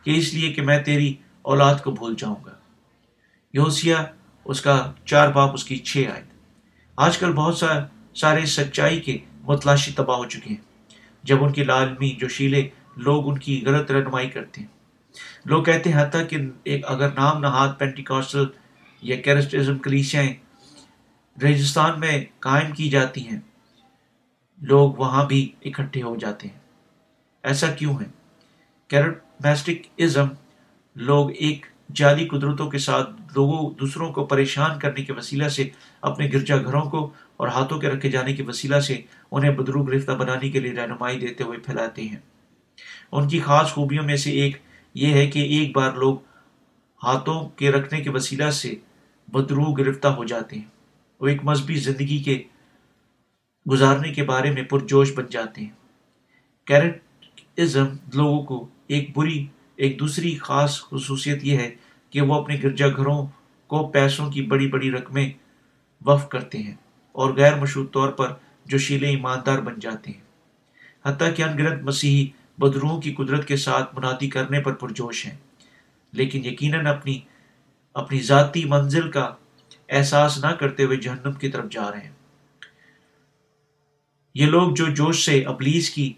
A: کہ اس لیے کہ میں تیری اولاد کو بھول جاؤں گا۔ یوسیا اس کا چار باپ، اس کی چھ آئے آج کل بہت سا، سارے سچائی کے متلاشی تباہ ہو چکے ہیں۔ جب ان کی لالمی جو شیلے لوگ ان کی غلط رہنمائی کرتے ہیں۔ لوگ کہتے ہیں حتیٰ کہ ایک اگر نام نہاد پینٹیکاسٹل یا کیرسٹزم کلیسیاں راجستھان میں قائم کی جاتی ہیں، لوگ وہاں بھی اکٹھے ہو جاتے ہیں۔ ایسا کیوں ہے؟ کیرٹمیسٹک ازم لوگ ایک جعلی قدرتوں کے ساتھ لوگوں، دوسروں کو پریشان کرنے کے وسیلہ سے اپنے گرجا گھروں کو اور ہاتھوں کے رکھے جانے کے وسیلہ سے انہیں بدرو گرفتہ بنانے کے لیے رہنمائی دیتے ہوئے پھیلاتے ہیں۔ ان کی خاص خوبیوں میں سے ایک یہ ہے کہ ایک بار لوگ ہاتھوں کے رکھنے کے وسیلہ سے بدرو گرفتہ ہو جاتے ہیں۔ وہ ایک مذہبی زندگی کے گزارنے کے بارے میں پرجوش بن جاتے ہیں۔ کیرٹزم لوگوں کو ایک بری، ایک دوسری خاص خصوصیت یہ ہے کہ وہ اپنے گرجا گھروں کو پیسوں کی بڑی بڑی رقمیں وف کرتے ہیں اور غیر مشہور طور پر جو شیلے ایماندار بن جاتے ہیں۔ حتیٰ کہ ان گرد مسیحی بدروہوں کی قدرت کے ساتھ منادی کرنے پر پرجوش ہیں۔ لیکن یقیناً اپنی اپنی ذاتی منزل کا احساس نہ کرتے ہوئے جہنم کی طرف جا رہے ہیں۔ یہ لوگ جو جوش سے ابلیس کی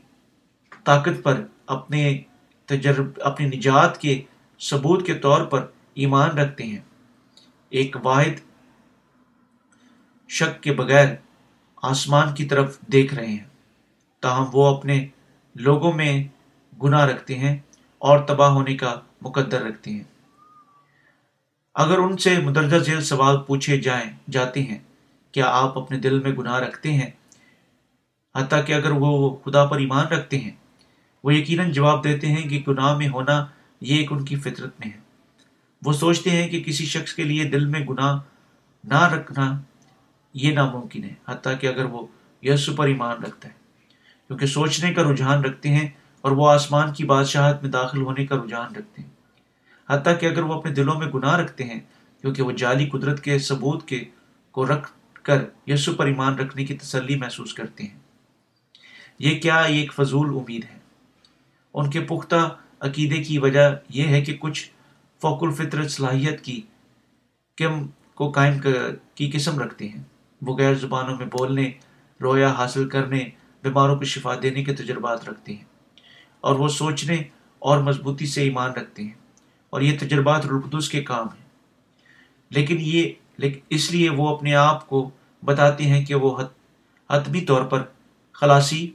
A: طاقت پر اپنے تجرب، اپنی نجات کے ثبوت کے طور پر ایمان رکھتے ہیں، ایک واحد شک کے بغیر آسمان کی طرف دیکھ رہے ہیں۔ تاہم وہ اپنے لوگوں میں گناہ رکھتے ہیں اور تباہ ہونے کا مقدر رکھتے ہیں۔ اگر ان سے مدرجہ ذیل سوال پوچھے جائیں جاتے ہیں، کیا آپ اپنے دل میں گناہ رکھتے ہیں؟ حتیٰ کہ اگر وہ خدا پر ایمان رکھتے ہیں، وہ یقیناً جواب دیتے ہیں کہ گناہ میں ہونا یہ ایک ان کی فطرت میں ہے۔ وہ سوچتے ہیں کہ کسی شخص کے لیے دل میں گناہ نہ رکھنا یہ ناممکن ہے، حتیٰ کہ اگر وہ یسو پر ایمان رکھتا ہے۔ کیونکہ سوچنے کا رجحان رکھتے ہیں اور وہ آسمان کی بادشاہت میں داخل ہونے کا رجحان رکھتے ہیں۔ حتیٰ کہ اگر وہ اپنے دلوں میں گناہ رکھتے ہیں، کیونکہ وہ جعلی قدرت کے ثبوت کے کو رکھ کر یسو پر ایمان رکھنے کی تسلی محسوس کرتے ہیں۔ یہ کیا ایک فضول امید ہے؟ ان کے پختہ عقیدے کی وجہ یہ ہے کہ کچھ فوق الفطرت صلاحیت کی کم کو قائم کی قسم رکھتے ہیں۔ وہ غیر زبانوں میں بولنے، رویا حاصل کرنے، بیماروں کو شفا دینے کے تجربات رکھتے ہیں۔ اور وہ سوچنے اور مضبوطی سے ایمان رکھتے ہیں اور یہ تجربات رقدس کے کام ہیں۔ لیکن یہ لیکن اس لیے وہ اپنے آپ کو بتاتے ہیں کہ وہ حتمی طور پر خلاصی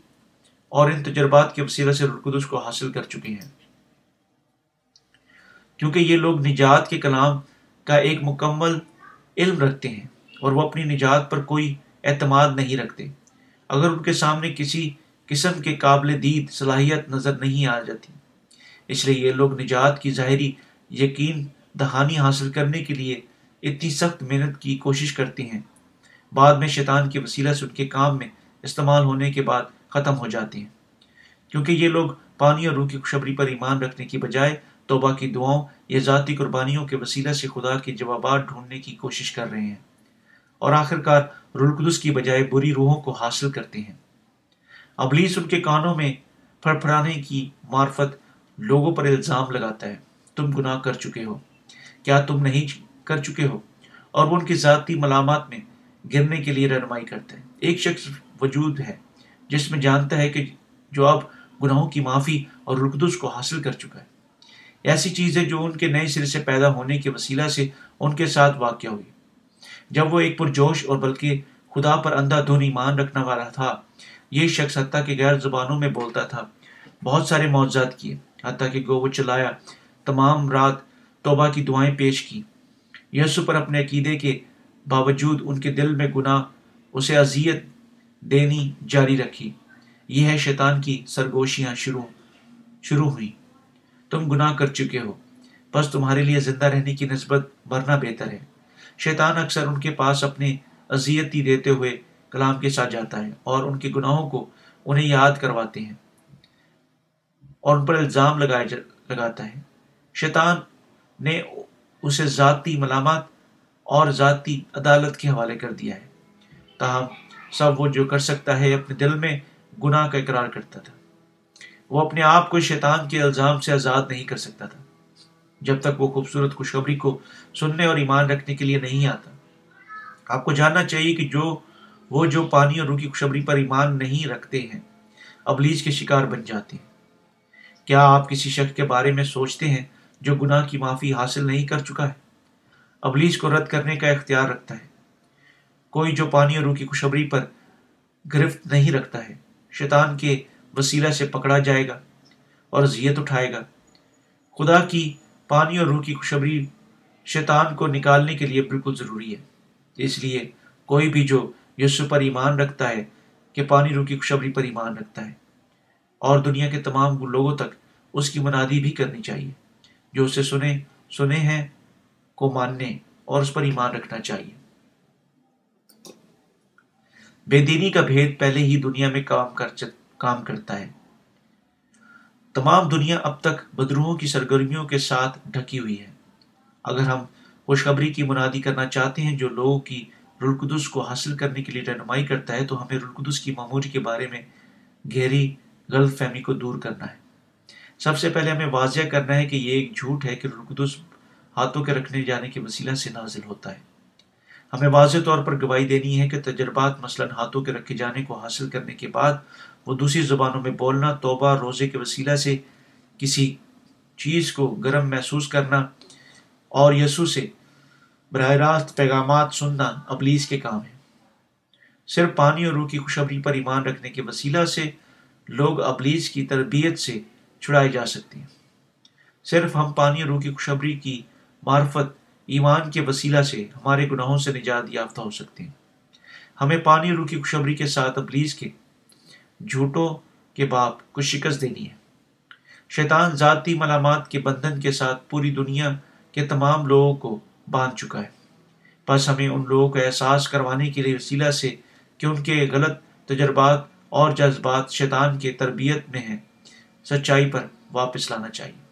A: اور ان تجربات کے وسیلہ سے رقدس کو حاصل کر چکے ہیں۔ کیونکہ یہ لوگ نجات کے کلام کا ایک مکمل علم رکھتے ہیں اور وہ اپنی نجات پر کوئی اعتماد نہیں رکھتے۔ اگر ان کے سامنے کسی قسم کے قابل دید صلاحیت نظر نہیں آ جاتی۔ اس لیے یہ لوگ نجات کی ظاہری یقین دہانی حاصل کرنے کے لیے اتنی سخت محنت کی کوشش کرتے ہیں۔ بعد میں شیطان کے وسیلہ سے ان کے کام میں استعمال ہونے کے بعد ختم ہو جاتے ہیں۔ کیونکہ یہ لوگ پانی اور روح کی خوشبری پر ایمان رکھنے کی بجائے توبہ کی دعاؤں یا ذاتی قربانیوں کے وسیلہ سے خدا کے جوابات ڈھونڈنے کی کوشش کر رہے ہیں اور آخر کار رلقدس کی بجائے بری روحوں کو حاصل کرتے ہیں۔ ابلیس ان کے کانوں میں پھڑ پھڑانے کی معرفت لوگوں پر الزام لگاتا ہے۔ تم گناہ کر چکے ہو۔ کیا تم نہیں کر چکے ہو؟ اور وہ ان کی ذاتی ملامات میں گرنے کے لیے رہنمائی کرتے ہیں۔ ایک شخص وجود ہے جس میں جانتا ہے کہ جو اب گناہوں کی معافی اور رقدس کو حاصل کر چکا ہے۔ ایسی چیز ہے جو ان کے نئے سرے سے پیدا ہونے کے وسیلہ سے ان کے ساتھ واقع ہوئی۔ جب وہ ایک پرجوش اور بلکہ خدا پر اندھا دھن ایمان رکھنے والا تھا یہ شخص حتیٰ کہ غیر زبانوں میں بولتا تھا۔ بہت سارے معجزات کیے، حتیٰ کہ گو وہ چلایا۔ تمام رات توبہ کی دعائیں پیش کی۔ یسو پر اپنے عقیدے کے باوجود ان کے دل میں گناہ، اسے اذیت دینی جاری رکھی۔ یہ ہے شیطان کی سرگوشیاں شروع شروع ہوئی تم گناہ کر چکے ہو، بس تمہارے لیے زندہ رہنے کی نسبت مرنا بہتر ہے۔ شیطان اکثر ان کے پاس اپنے اذیتی دیتے ہوئے کلام کے ساتھ جاتا ہے اور ان کے گناہوں کو انہیں یاد کرواتے ہیں اور ان پر الزام لگائے لگاتا ہے۔ شیطان نے اسے ذاتی ملامات اور ذاتی عدالت کے حوالے کر دیا ہے۔ تاہم، سب وہ جو کر سکتا ہے اپنے دل میں گناہ کا اقرار کرتا تھا۔ وہ اپنے آپ کو شیطان کے الزام سے آزاد نہیں کر سکتا تھا۔ جب تک وہ خوبصورت خوشخبری کو سننے اور ایمان رکھنے کے لیے نہیں آتا۔ آپ کو جاننا چاہیے کہ جو وہ جو پانی اور روح کی خوشخبری پر ایمان نہیں رکھتے ہیں، ابلیج کے شکار بن جاتے ہیں۔ کیا آپ کسی شخص کے بارے میں سوچتے ہیں جو گناہ کی معافی حاصل نہیں کر چکا ہے؟ ابلیج کو رد کرنے کا اختیار رکھتا ہے۔ کوئی جو پانی اور روح کی خوشخبری پر گرفت نہیں رکھتا ہے، شیطان کے وسیلہ سے پکڑا جائے گا اور اذیت اٹھائے گا۔ خدا کی پانی اور روح کی خوشبری شیطان کو نکالنے کے لیے بالکل ضروری ہے۔ اس لیے کوئی بھی جو یسو پر ایمان رکھتا ہے کہ پانی روح کی خوشبری پر ایمان رکھتا ہے۔ اور دنیا کے تمام لوگوں تک اس کی منادی بھی کرنی چاہیے۔ جو اسے سنے سنے ہیں، کو ماننے اور اس پر ایمان رکھنا چاہیے۔ بے دینی کا بھید پہلے ہی دنیا میں کام کر کام کرتا ہے۔ تمام دنیا اب تک بدروہوں کی سرگرمیوں کے ساتھ ڈھکی ہوئی ہے۔ اگر ہم خوشخبری کی منادی کرنا چاہتے ہیں جو لوگوں کی رلقدس کو حاصل کرنے کے لیے رہنمائی کرتا ہے، تو ہمیں رلقدس کی معموری کے بارے میں گہری غلط فہمی کو دور کرنا ہے۔ سب سے پہلے ہمیں واضح کرنا ہے کہ یہ ایک جھوٹ ہے کہ رلقدس ہاتھوں کے رکھنے جانے کے وسیلہ سے نازل ہوتا ہے۔ ہمیں واضح طور پر گواہی دینی ہے کہ تجربات مثلا ہاتھوں کے رکھے جانے کو حاصل کرنے کے بعد وہ دوسری زبانوں میں بولنا، توبہ، روزے کے وسیلہ سے کسی چیز کو گرم محسوس کرنا اور یسو سے براہ راست پیغامات سننا ابلیس کے کام ہے صرف پانی اور روح کی خوشبری پر ایمان رکھنے کے وسیلہ سے لوگ ابلیس کی تربیت سے چھڑائے جا سکتے ہیں۔ صرف ہم پانی اور روح کی خوشبری کی معرفت ایمان کے وسیلہ سے ہمارے گناہوں سے نجات یافتہ ہو سکتے ہیں۔ ہمیں پانی اور روح کی خوشبری کے ساتھ ابلیس کے جھوٹوں کے باپ کو شکست دینی ہے۔ شیطان ذاتی ملامات کے بندھن کے ساتھ پوری دنیا کے تمام لوگوں کو باندھ چکا ہے۔ بس ہمیں ان لوگوں کو احساس کروانے کے لیے وسیلہ سے کہ ان کے غلط تجربات اور جذبات شیطان کے تربیت میں ہیں۔ سچائی پر واپس لانا چاہیے۔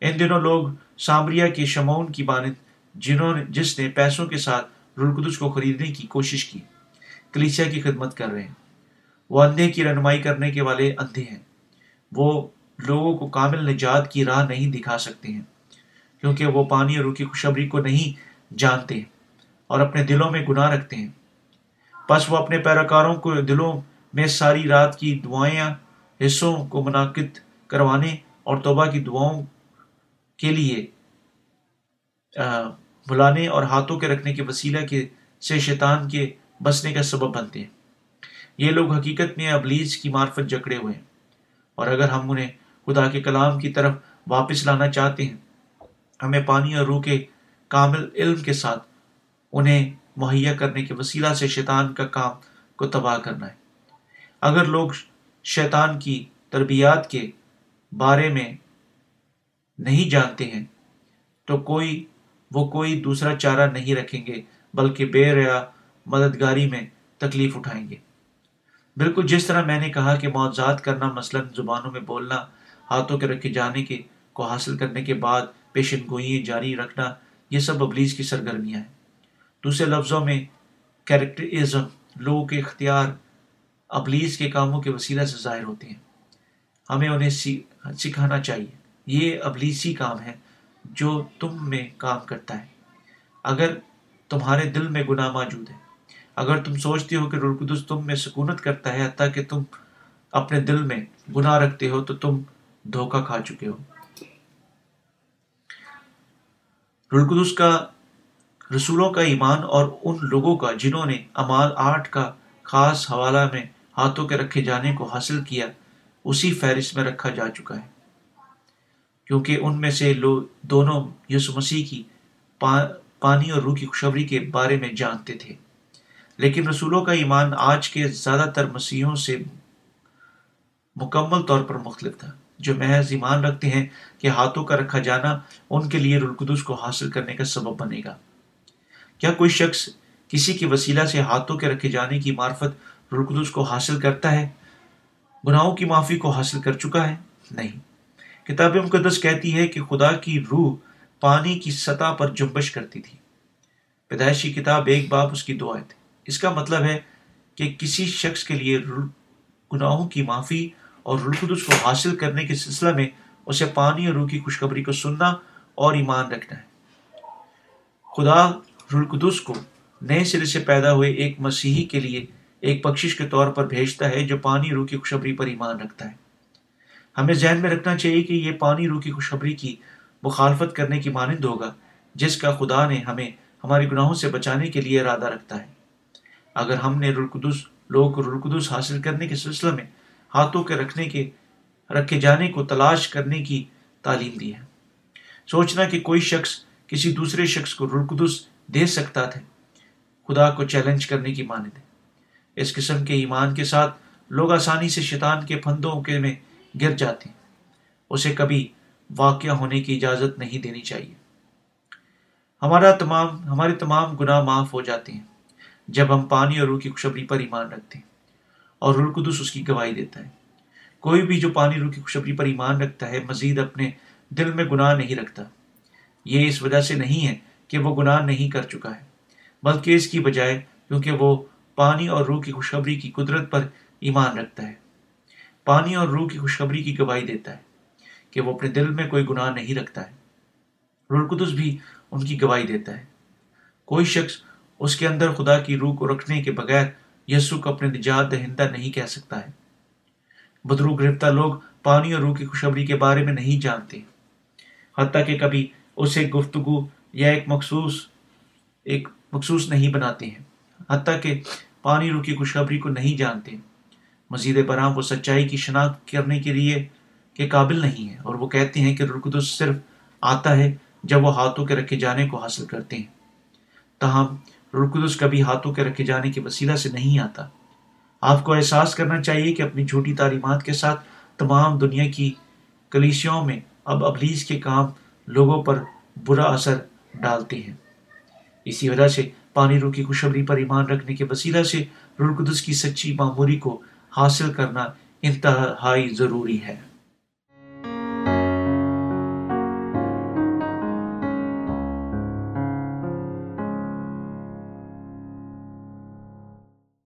A: ان دنوں لوگ سامریا کے شمون کی بانت جنہوں نے جس نے پیسوں کے ساتھ رلقدس کو خریدنے کی کوشش کی، کلیسیا کی خدمت کر رہے ہیں۔ وہ اندھے کی رہنمائی کرنے کے والے اندھے ہیں۔ وہ لوگوں کو کامل نجات کی راہ نہیں دکھا سکتے ہیں۔ کیونکہ وہ پانی اور روح کی خوشبری کو نہیں جانتے اور اپنے دلوں میں گناہ رکھتے ہیں۔ بس وہ اپنے پیروکاروں کو دلوں میں ساری رات کی دعائیں حصوں کو منعقد کروانے اور توبہ کی دعاؤں کے لیے بلانے اور ہاتھوں کے رکھنے کے وسیلہ کے سے شیطان کے بسنے کا سبب بنتے ہیں۔ یہ لوگ حقیقت میں ابلیس کی معرفت جکڑے ہوئے ہیں اور اگر ہم انہیں خدا کے کلام کی طرف واپس لانا چاہتے ہیں ہمیں پانی اور روح کے کامل علم کے ساتھ انہیں مہیا کرنے کے وسیلہ سے شیطان کا کام کو تباہ کرنا ہے۔ اگر لوگ شیطان کی تربیات کے بارے میں نہیں جانتے ہیں، تو کوئی، وہ کوئی دوسرا چارہ نہیں رکھیں گے، بلکہ بے ریا مددگاری میں تکلیف اٹھائیں گے۔ بالکل جس طرح میں نے کہا کہ معاوضات کرنا مثلا زبانوں میں بولنا، ہاتھوں کے رکھے جانے کے، کو حاصل کرنے کے بعد پیشن گوئیں جاری رکھنا، یہ سب ابلیس کی سرگرمیاں ہیں۔ دوسرے لفظوں میں کیریکٹرزم لوگوں کے اختیار، ابلیس کے کاموں کے وسیلہ سے ظاہر ہوتے ہیں۔ ہمیں انہیں سکھانا چاہیے۔ یہ ابلیسی کام ہے جو تم میں کام کرتا ہے۔ اگر تمہارے دل میں گناہ موجود ہے اگر تم سوچتے ہو کہ رلقدس تم میں سکونت کرتا ہے، حتیٰ کہ تم اپنے دل میں گناہ رکھتے ہو، تو تم دھوکہ کھا چکے ہو۔ رلقدس کا، رسولوں کا ایمان اور ان لوگوں کا جنہوں نے امال آٹھ کا خاص حوالہ میں ہاتھوں کے رکھے جانے کو حاصل کیا، اسی فہرست میں رکھا جا چکا ہے۔ کیونکہ ان میں سے لوگ دونوں یسو مسیح کی پانی اور روح کی خوشبری کے بارے میں جانتے تھے۔ لیکن رسولوں کا ایمان آج کے زیادہ تر مسیحوں سے مکمل طور پر مختلف تھا۔ جو محض ایمان رکھتے ہیں کہ ہاتھوں کا رکھا جانا ان کے لیے رلقدس کو حاصل کرنے کا سبب بنے گا۔ کیا کوئی شخص کسی کے وسیلہ سے ہاتھوں کے رکھے جانے کی معرفت رلقدس کو حاصل کرتا ہے؟ گناہوں کی معافی کو حاصل کر چکا ہے؟ نہیں۔ کتاب مقدس کہتی ہے کہ خدا کی روح پانی کی سطح پر جنبش کرتی تھی۔ پیدائشی کتاب ایک باپ اس کی دعائیں تھی اس کا مطلب ہے کہ کسی شخص کے لیے گناہوں کی معافی اور رلقدس کو حاصل کرنے کے سلسلہ میں اسے پانی اور روح کی خوشخبری کو سننا اور ایمان رکھنا ہے۔ خدا رلقدس کو نئے سرے سے پیدا ہوئے ایک مسیحی کے لیے ایک بخشش کے طور پر بھیجتا ہے جو پانی روح کی خوشخبری پر ایمان رکھتا ہے۔ ہمیں ذہن میں رکھنا چاہیے کہ یہ پانی روح کی خوشخبری کی مخالفت کرنے کی مانند ہوگا، جس کا خدا نے ہمیں ہمارے گناہوں سے بچانے کے لیے ارادہ رکھتا ہے۔ اگر ہم نے رلقدس لوگوں کو رلقدس حاصل کرنے کے سلسلہ میں ہاتھوں کے رکھنے کے رکھے جانے کو تلاش کرنے کی تعلیم دی ہے۔ سوچنا کہ کوئی شخص کسی دوسرے شخص کو رلقدس دے سکتا تھا خدا کو چیلنج کرنے کی مانند ہے۔ اس قسم کے ایمان کے ساتھ لوگ آسانی سے شیطان کے پھندوں کے میں گر جاتے ہیں۔ اسے کبھی واقع ہونے کی اجازت نہیں دینی چاہیے۔ ہمارا تمام ہمارے تمام گناہ معاف ہو جاتے ہیں۔ جب ہم پانی اور روح کی خوشبری پر ایمان رکھتے ہیں اور رلقدس اس کی گواہی دیتا ہے۔ کوئی بھی جو پانی روح کی خوشبری پر ایمان رکھتا ہے، مزید اپنے دل میں گناہ نہیں رکھتا۔ یہ اس وجہ سے نہیں ہے کہ وہ گناہ نہیں کر چکا ہے، بلکہ اس کی بجائے کیونکہ وہ پانی اور روح کی خوشخبری کی قدرت پر ایمان رکھتا ہے۔ پانی اور روح کی خوشخبری کی گواہی دیتا ہے کہ وہ اپنے دل میں کوئی گناہ نہیں رکھتا ہے۔ رلقدس بھی ان کی گواہی دیتا ہے۔ کوئی شخص اس کے اندر خدا کی روح کو رکھنے کے بغیر یسو کو اپنے نجات دہندہ نہیں کہہ سکتا ہے۔ بدرو گرفتہ لوگ پانی اور روح کی خوشبری کے بارے میں نہیں جانتے۔ حتیٰ کہ کبھی اسے گفتگو یا ایک مخصوص ایک مخصوص نہیں بناتے ہیں۔ حتیٰ کہ پانی، روح کی خوشخبری کو نہیں جانتے۔ مزید برآں وہ سچائی کی شناخت کرنے کے لیے کے قابل نہیں ہے اور وہ کہتے ہیں کہ رلقدس صرف آتا ہے جب وہ ہاتھوں کے رکھے جانے کو حاصل کرتے ہیں۔ تاہم رلقدس کبھی ہاتھوں کے رکھے جانے کے وسیلہ سے نہیں آتا۔ آپ کو احساس کرنا چاہیے کہ اپنی جھوٹی تعلیمات کے ساتھ تمام دنیا کی کلیسیوں میں اب ابلیس کے کام لوگوں پر برا اثر ڈالتے ہیں۔ اسی وجہ سے پانی روح کی خوشبری پر ایمان رکھنے کے وسیلہ سے رول قدس کی سچی معموری کو حاصل کرنا انتہائی ضروری ہے۔